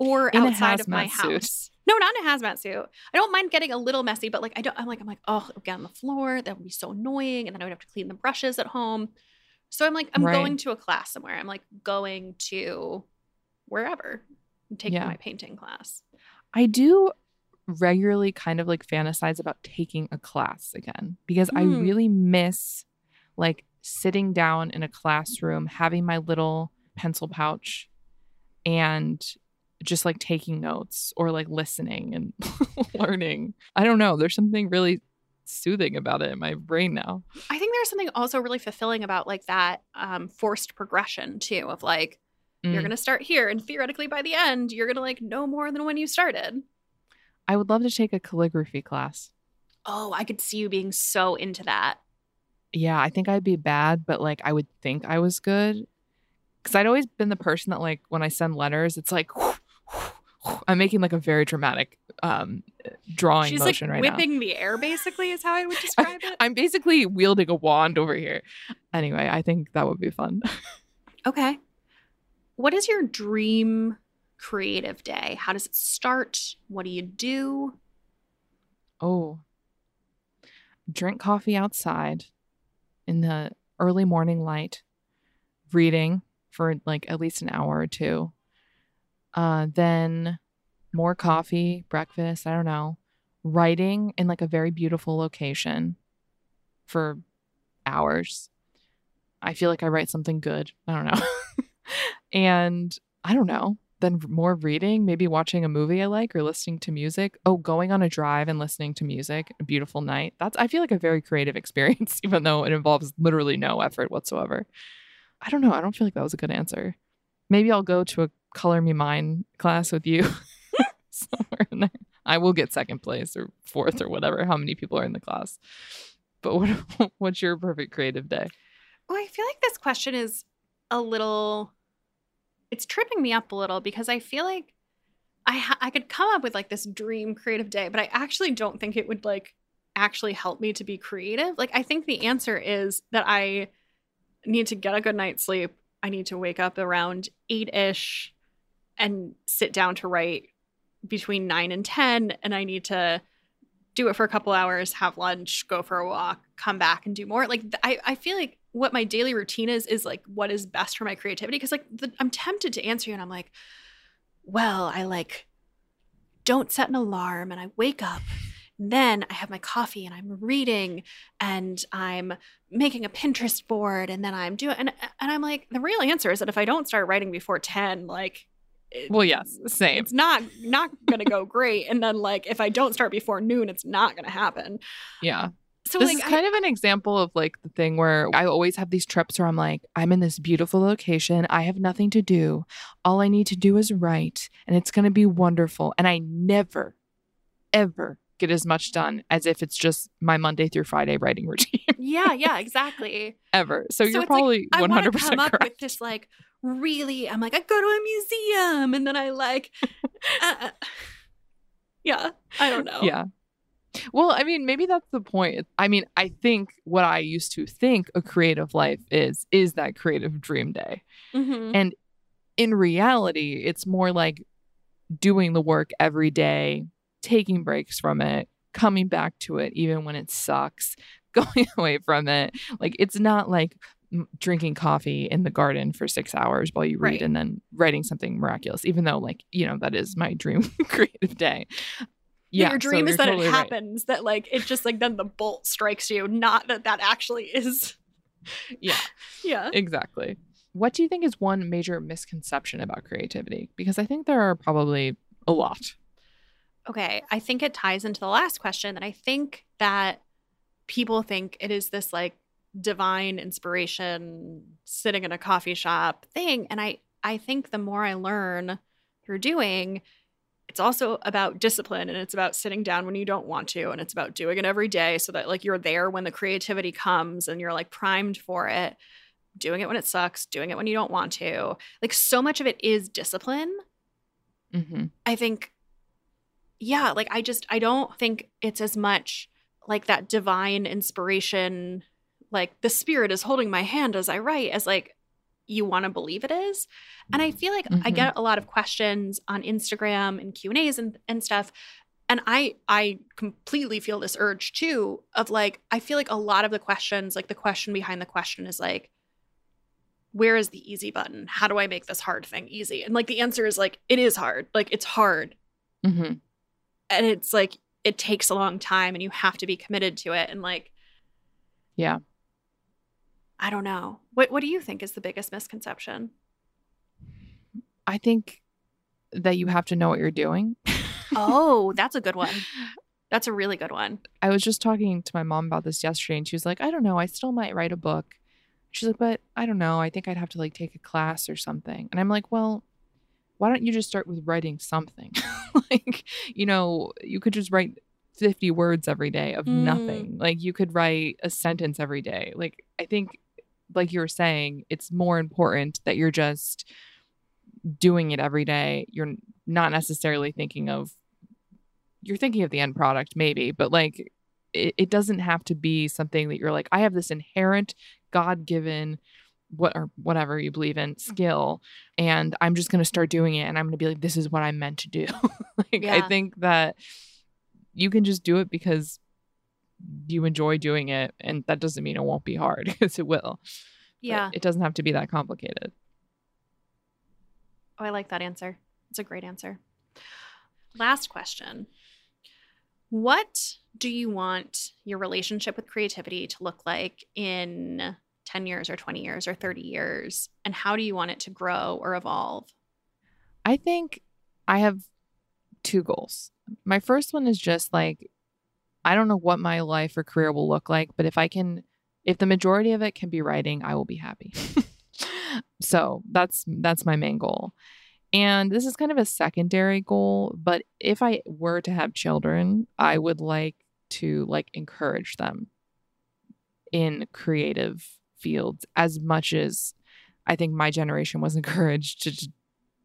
or In outside of my hazmat suit. house. No, not in a hazmat suit. I don't mind getting a little messy, but like I don't. I'm like I'm like oh, get on the floor. That would be so annoying, and then I would have to clean the brushes at home. So I'm like I'm Right. going to a class somewhere. I'm like going to wherever, I'm taking Yeah. my painting class. I do regularly kind of like fantasize about taking a class again because I Hmm. really miss like sitting down in a classroom, having my little pencil pouch and just like taking notes or like listening and learning. I don't know. There's something really soothing about it in my brain now. I think there's something also really fulfilling about like that um, forced progression too of like you're Mm. gonna start here and theoretically by the end you're gonna like know more than when you started. I would love to take a calligraphy class. Oh, I could see you being so into that. Yeah, I think I'd be bad, but like I would think I was good. Cause I'd always been the person that like when I send letters, it's like I'm making like a very dramatic um drawing She's motion like right whipping the air basically is how I would describe it. I'm basically wielding a wand over here. Anyway, I think that would be fun. Okay. What is your dream creative day? How does it start? What do you do? Oh. Drink coffee outside in the early morning light, reading for like at least an hour or two. Uh, then more coffee, breakfast, I don't know. Writing in like a very beautiful location for hours. I feel like I write something good. I don't know. and I don't know. Then more reading, maybe watching a movie I like or listening to music. Oh, going on a drive and listening to music, a beautiful night. That's I feel like a very creative experience, even though it involves literally no effort whatsoever. I don't know. I don't feel like that was a good answer. Maybe I'll go to a color me mine class with you somewhere in there. I will get second place or fourth or whatever, how many people are in the class. But what what's your perfect creative day? Well, I feel like this question is a little it's tripping me up a little because I feel like I ha- I could come up with like this dream creative day, but I actually don't think it would like actually help me to be creative. Like I think the answer is that I need to get a good night's sleep. I need to wake up around 8ish and sit down to write between 9 and 10 and I need to do it for a couple hours, have lunch, go for a walk, come back and do more. Like I, I feel like what my daily routine is is like what is best for my creativity because like the, I'm tempted to answer you and I'm like, well, I like don't set an alarm and I wake up. Then I have my coffee and I'm reading and I'm making a Pinterest board and then I'm doing and and I'm like the real answer is that if I don't start writing before 10 like it- Well, yes, same. it's not not gonna go great and then like if i don't start before noon it's not gonna happen Yeah. so this like is I- kind of an example of like the thing where I always have these trips where I'm like, I'm in this beautiful location. I have nothing to do. All I need to do is write, and it's going to be wonderful. And I never, ever get as much done as if it's just my Monday through Friday writing routine yeah yeah exactly ever. So, So you're it's like, probably i want to 100% come up correct. with this like really i'm like i go to a museum and then i like uh, uh, yeah i don't know Yeah. Well, I mean, maybe that's the point. I mean, I think what I used to think a creative life is is that creative dream day. Mhm. And in reality, it's more like doing the work every day, taking breaks from it, coming back to it even when it sucks, going away from it. Like it's not like drinking coffee in the garden for 6 hours while you read Right. and then writing something miraculous even though like, you know, that is my dream creative day. Yeah, your so dream is that totally it right. happens that like it just like then the bolt strikes you not that that actually is Yeah. yeah Exactly. What do you think is one major misconception about creativity? Because I think there are probably a lot. Okay, I think it ties into the last question that I think that people think it is this like divine inspiration sitting in a coffee shop thing. And I I think the more I learn through doing it's also about discipline and it's about sitting down when you don't want to and it's about doing it every day so that like you're there when the creativity comes and you're like primed for it. Doing it when it sucks doing it when you don't want to. Like so much of it is discipline. Hmm I think, yeah, like I just, I don't think it's as much like that divine inspiration, like the spirit is holding my hand as I write, as like, you want to believe it is. And I feel like I Mhm. get a lot of questions on Instagram and Q&As and, and stuff. And I I completely feel this urge too of like I feel like a lot of the questions, like the question behind the question is like where is the easy button? How do I make this hard thing easy? And like the answer is like it is hard. Like it's hard hmm and it's like it takes a long time and you have to be committed to it and like Yeah. I don't know. What what do you think is the biggest misconception? I think that you have to know what you're doing. Oh, that's a good one. That's a really good one. I was just talking to my mom about this yesterday, and she was like, I don't know, I still might write a book. She's like, but I don't know, I think I'd have to like take a class or something. And I'm like, well, why don't you just start with writing something? like, you know, you could just write 50 words every day of Mm. nothing. Like, you could write a sentence every day. Like, I think, like you were saying, it's more important that you're just doing it every day. You're not necessarily thinking of, you're thinking of the end product, maybe, but like, it, it doesn't have to be something that you're like, I have this inherent God given what or whatever you believe in skill and I'm just gonna start doing it and I'm gonna be like, this is what I'm meant to do. like I think that you can just do it because you enjoy doing it and that doesn't mean it won't be hard because it will. But Yeah. it doesn't have to be that complicated. Oh, I like that answer. It's a great answer. Last question. What do you want your relationship with creativity to look like in 10 years or 20 years or 30 years? And how do you want it to grow or evolve? I think I have two goals. My first one is just like I don't know what my life or career will look like, but if I can if the majority of it can be writing, I will be happy. so, that's that's my main goal. And this is kind of a secondary goal, but if I were to have children, I would like to like encourage them in creative fields as much as I think my generation was encouraged to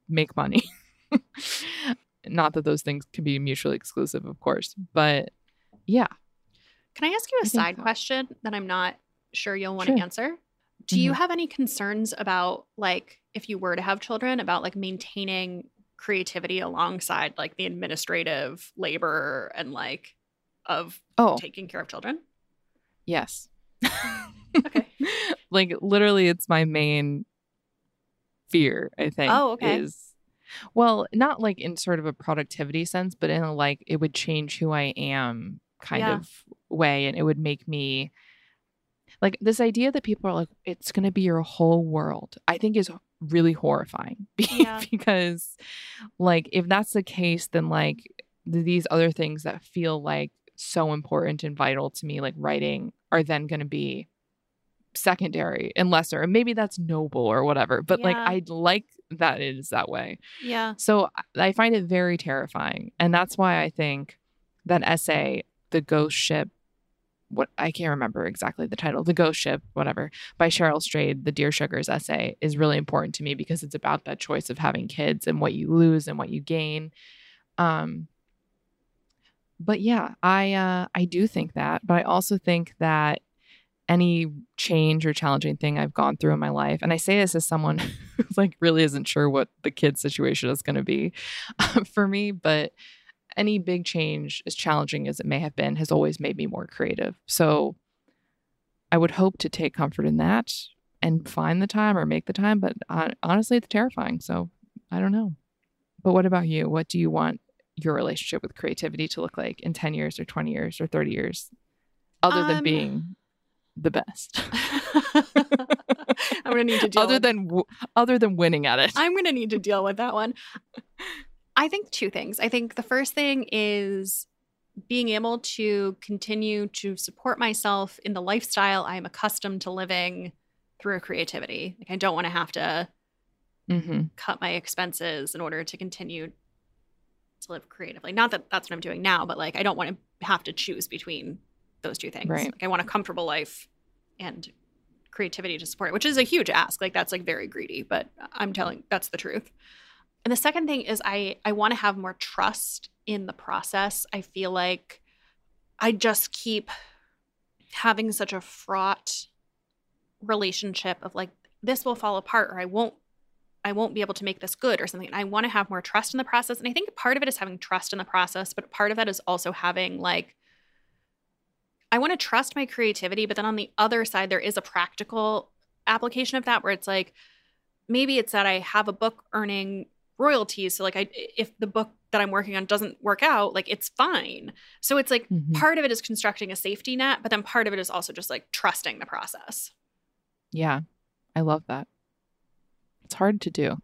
make money. Not that those things can be mutually exclusive, of course, but yeah. Can I ask you a I side so. question that I'm not sure you'll want Sure. to answer? Do you Mhm. have any concerns about like if you were to have children about like maintaining creativity alongside like the administrative labor and like of Oh, taking care of children? yes. Okay. like literally it's my main fear, I think. Oh, okay. Is well, not like in sort of a productivity sense, but in a like it would change who I am kind Yeah. of way and it would make me like this idea that people are like it's going to be your whole world. I think is really horrifying Yeah. because like if that's the case then like these other things that feel like so important and vital to me like writing are then going to be secondary and lesser and maybe that's noble or whatever but like Yeah. i like that it is that way Yeah. so i find it very terrifying and that's why i think that essay the ghost ship what i can't remember exactly the title the ghost ship whatever by cheryl strayed the dear sugars essay is really important to me because it's about that choice of having kids and what you lose and what you gain um but yeah i uh i do think that but i also think that any change or challenging thing I've gone through in my life. And I say this as someone who like really isn't sure what the kid situation is going to be for me, but any big change, as challenging as it may have been, has always made me more creative. So I would hope to take comfort in that and find the time or make the time. But uh, honestly, it's terrifying. So I don't know. But what about you? What do you want your relationship with creativity to look like in 10 years or 20 years or 30 years, other than Um, being the best? I'm gonna need to deal other with than w- other than winning at it. I'm going to need to deal with that one. I think two things. I think the first thing is being able to continue to support myself in the lifestyle I am accustomed to living through creativity. Like I don't want to have to hmm cut my expenses in order to continue to live creatively. Not that that's what I'm doing now, but like I don't want to have to choose between those two things. Right. Like I want a comfortable life and creativity to support it, which is a huge ask. Like that's like very greedy, but I'm telling that's the truth. And the second thing is I I want to have more trust in the process. I feel like I just keep having such a fraught relationship of like this will fall apart or I won't I won't be able to make this good or something. And I want to have more trust in the process. And I think part of it is having trust in the process, but part of that is also having like I want to trust my creativity, but then on the other side there is a practical application of that where it's like maybe it's that I have a book earning royalties so like I if the book that I'm working on doesn't work out, like it's fine. So it's like Mhm. part of it is constructing a safety net, but then part of it is also just like trusting the process. Yeah. I love that. It's hard to do.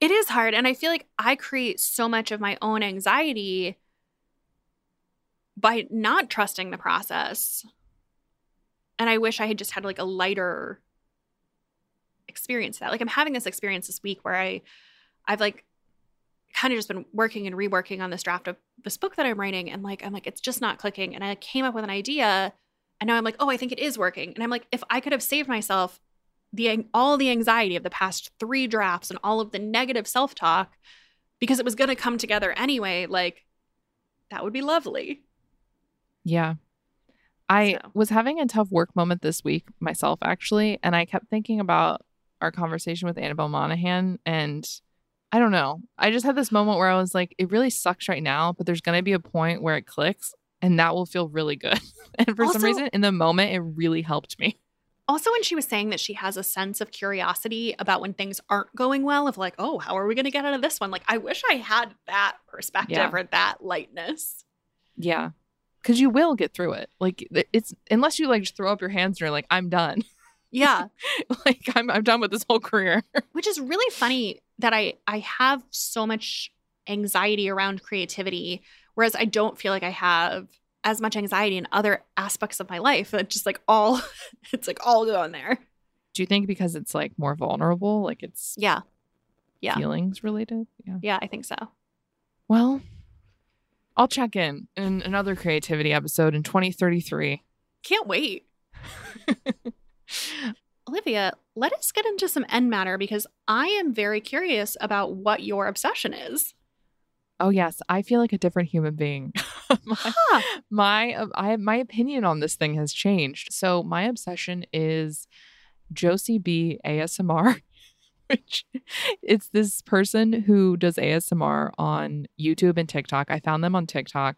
It is hard. And I feel like I create so much of my own anxiety by not trusting the process. And I wish I had just had like a lighter experience that. Like I'm having this experience this week where I I've like kind of just been working and reworking on this draft of this book that I'm writing and like I'm like it's just not clicking and I came up with an idea and now I'm like oh I think it is working and I'm like if I could have saved myself the all the anxiety of the past 3 drafts and all of the negative self-talk because it was going to come together anyway like that would be lovely. Yeah. I So. was having a tough work moment this week myself, actually. And I kept thinking about our conversation with Annabel Monaghan And I don't know. I just had this moment where I was like, it really sucks right now, but there's going to be a point where it clicks and that will feel really good. and for Also- some reason, in the moment, it really helped me. Also, when she was saying that she has a sense of curiosity about when things aren't going well, of like, oh, how are we going to get out of this one? Like, I wish I had that perspective Yeah. or that lightness. Yeah. Cause you will get through it. Like it's unless you like just throw up your hands and you're like, I'm done. Yeah, like I'm I'm done with this whole career. which is really funny that I I have so much anxiety around creativity, whereas I don't feel like I have as much anxiety in other aspects of my life. That just like all, it's like all going there. Do you think because it's like more vulnerable, like it's Yeah, Yeah. feelings related? Yeah. yeah, I think so. Well, I'll check in in another creativity episode in 2033. Can't wait. Olivia, let us get into some end matter because I am very curious about what your obsession is. Oh yes, I feel like a different human being. my, Huh. my uh, I my opinion on this thing has changed. So my obsession is Jocie B ASMR, which it's this person who does ASMR on YouTube and TikTok. I found them on TikTok.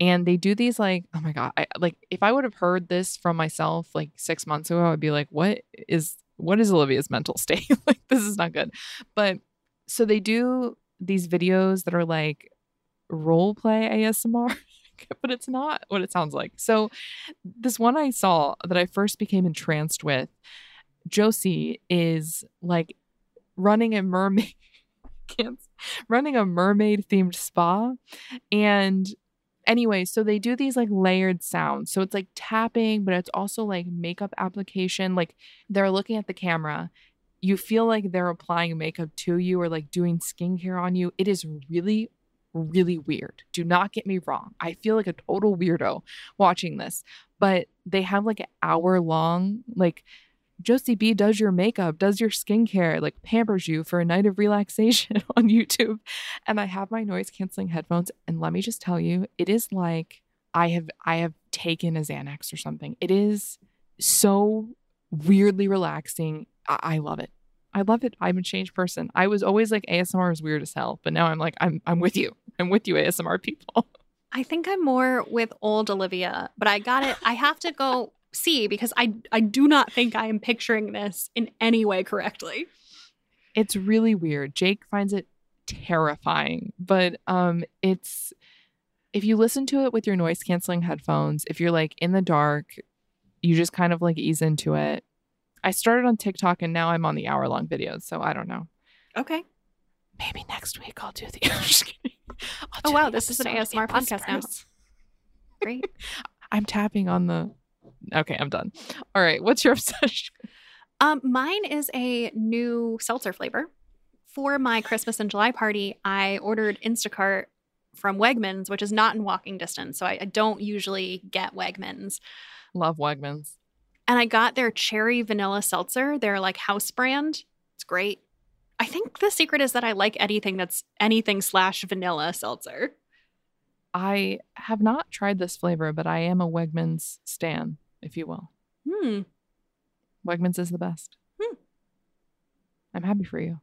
And they do these like, oh my god, I like if I would have heard this from myself like 6 months ago, I'd be like, what is what is Olivia's mental state? like this is not good. But so they do these videos that are like role play ASMR, but it's not what it sounds like. So, this one I saw that I first became entranced with, Jocie is like running a mermaid, running a mermaid themed spa. And anyway, so they do these like layered sounds. So it's like tapping, but it's also like makeup application. Like they're looking at the camera you feel like they're applying makeup to you or like doing skincare on you. It is really, really weird. Do not get me wrong. I feel like a total weirdo watching this, but they have like an hour long, like, Jocie B does your makeup, does your skincare, like pampers you for a night of relaxation on YouTube. And I have my noise canceling headphones. And let me just tell you, it is like I have I have taken a Xanax or something. It is so weirdly relaxing. I, I love it. I love it. I'm a changed person. I was always like ASMR is weird as hell, but now I'm like I'm I'm with you. I'm with you, ASMR people. I think I'm more with old Olivia, but I got it. I have to go see because I I do not think I am picturing this in any way correctly. It's really weird. Jake finds it terrifying, but um it's if you listen to it with your noise canceling headphones, if you're like in the dark, you just kind of like ease into it. I started on TikTok and now I'm on the hour long videos, so I don't know. Okay. Maybe next week I'll do the. I'm just kidding. I'll Oh wow, this is an ASMR podcast now. Great. I'm tapping on the. Okay, I'm done. All right, what's your obsession? Um, mine is a new seltzer flavor. For my Christmas and July party, I ordered Instacart from Wegmans, which is not in walking distance. So I, I don't usually get Wegmans. Love Wegmans. And I got their cherry vanilla seltzer, their like house brand. It's great. I think the secret is that I like anything that's anything slash vanilla seltzer. I have not tried this flavor, but I am a Wegmans stan, if you will. Hmm. Wegmans is the best. Hmm. I'm happy for you.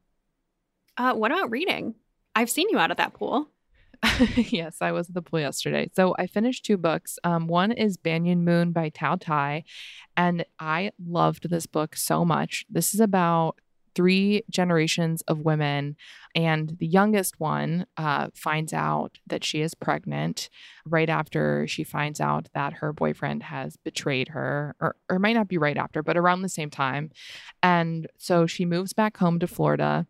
Uh, what about reading? I've seen you out at that pool. yes, I was at the pool yesterday. So I finished two books. Um, one is Banyan Moon by Thao Thai, and I loved this book so much. This is about three generations of women, and the youngest one uh, finds out that she is pregnant right after she finds out that her boyfriend has betrayed her, or, or might not be right after, but around the same time. And so she moves back home to Florida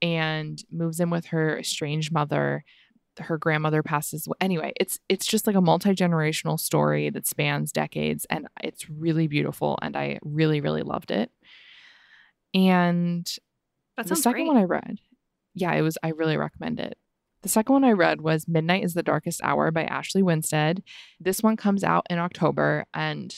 and moves in with her estranged mother her grandmother passes away. anyway it's it's just like a multi-generational story that spans decades and it's really beautiful and i really really loved it and That the second great. one I read, yeah, it was, I really recommend it. The second one I read was Midnight is the Darkest Hour by Ashley Winstead. This one comes out in October, and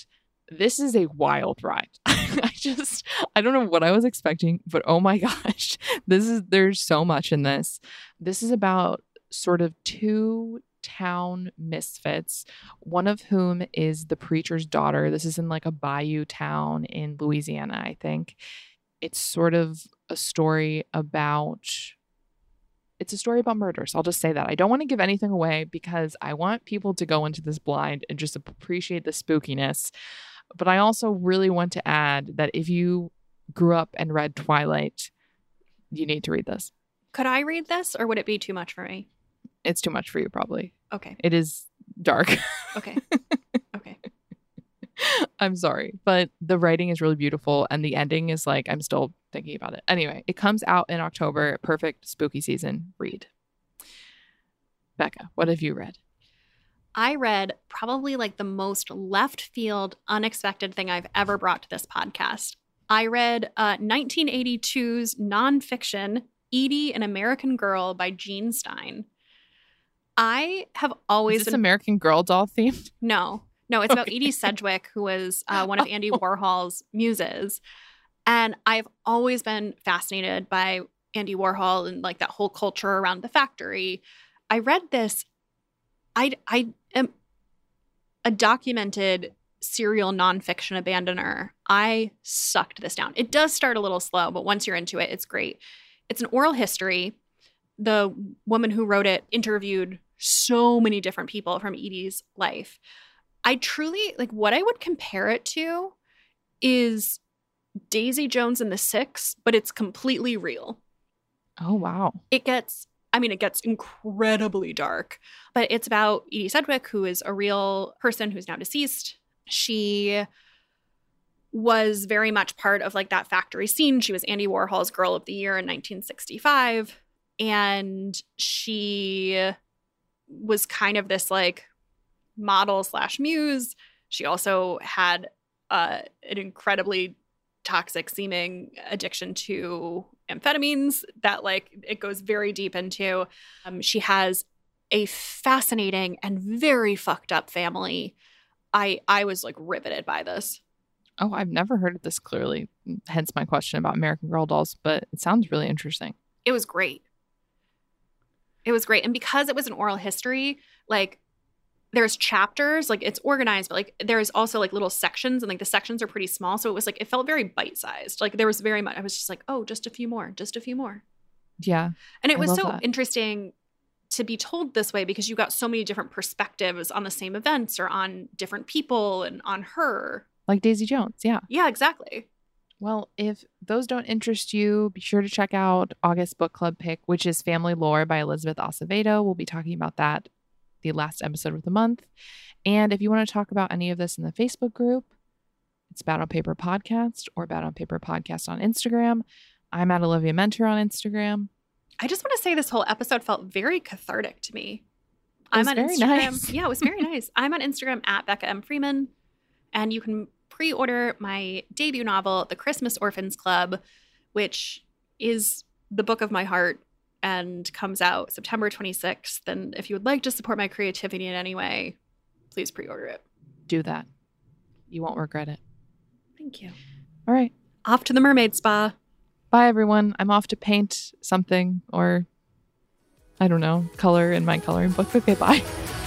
this is a wild ride. I just, I don't know what I was expecting, but oh my gosh, this is, there's so much in this. This is about sort of two town misfits, one of whom is the preacher's daughter. This is in like a bayou town in Louisiana, I think it's sort of a story about it's a story about murders. I'll just say that. I don't want to give anything away because I want people to go into this blind and just appreciate the spookiness. But I also really want to add that if you grew up and read Twilight, you need to read this. Could I read this or would it be too much for me? It's too much for you, probably. Okay. It is dark. Okay. okay. I'm sorry, but the writing is really beautiful and the ending is like I'm still thinking about it. Anyway, it comes out in October. Perfect spooky season read. Becca, what have you read? I read probably like the most left field, unexpected thing I've ever brought to this podcast. I read uh, 1982's nonfiction, Edie, an American Girl by Jean Stein. I have always Is this been American Girl doll themed? No, no, it's about Okay. Edie Sedgwick, who was uh, one of Andy Warhol's muses. And I've always been fascinated by Andy Warhol and like that whole culture around the factory. I read this. I I am a documented serial nonfiction abandoner. I sucked this down. It does start a little slow, but once you're into it, it's great. It's an oral history. The woman who wrote it interviewed so many different people from Edie's life. I truly like what I would compare it to is Daisy Jones and the Six, but it's completely real. Oh wow. It gets, I mean, it gets incredibly dark, but it's about Edie Sedgwick, who is a real person who's now deceased. She was very much part of like that factory scene. She was Andy Warhol's Girl of the Year in 1965. And she was kind of this like model slash muse. She also had uh, an incredibly toxic seeming addiction to amphetamines that like it goes very deep into. Um, she has a fascinating and very fucked up family. I I was like riveted by this. Oh, I've never heard of this clearly. Hence my question about American Girl dolls, but it sounds really interesting. It was great. It was great. And because it was an oral history, like there's chapters, like it's organized, but like there's also like little sections and like the sections are pretty small. So it was like it felt very bite-sized. Like there was very much I was just like, oh, just a few more, just a few more. Yeah. And it I was so that. interesting to be told this way because you got so many different perspectives on the same events or on different people and on her. Like Daisy Jones. Yeah. Yeah, exactly. Well, if those don't interest you, be sure to check out August Book Club pick, which is Family Lore by Elizabeth Acevedo. We'll be talking about that the last episode of the month. And if you want to talk about any of this in the Facebook group, it's Bad on Paper Podcast or Bad on Paper Podcast on Instagram. I'm at Olivia Muenter on Instagram. I just want to say this whole episode felt very cathartic to me. I'm on very Instagram. nice. Yeah, it was very nice. I'm on Instagram at Becca M. Freeman, and you can pre-order my debut novel, The Christmas Orphans Club, which is the book of my heart and comes out September 26th. And if you would like to support my creativity in any way, please pre-order it. Do that. You won't regret it. Thank you. All right. Off to the mermaid spa. Bye, everyone. I'm off to paint something or I don't know, color in my coloring book. Okay, bye.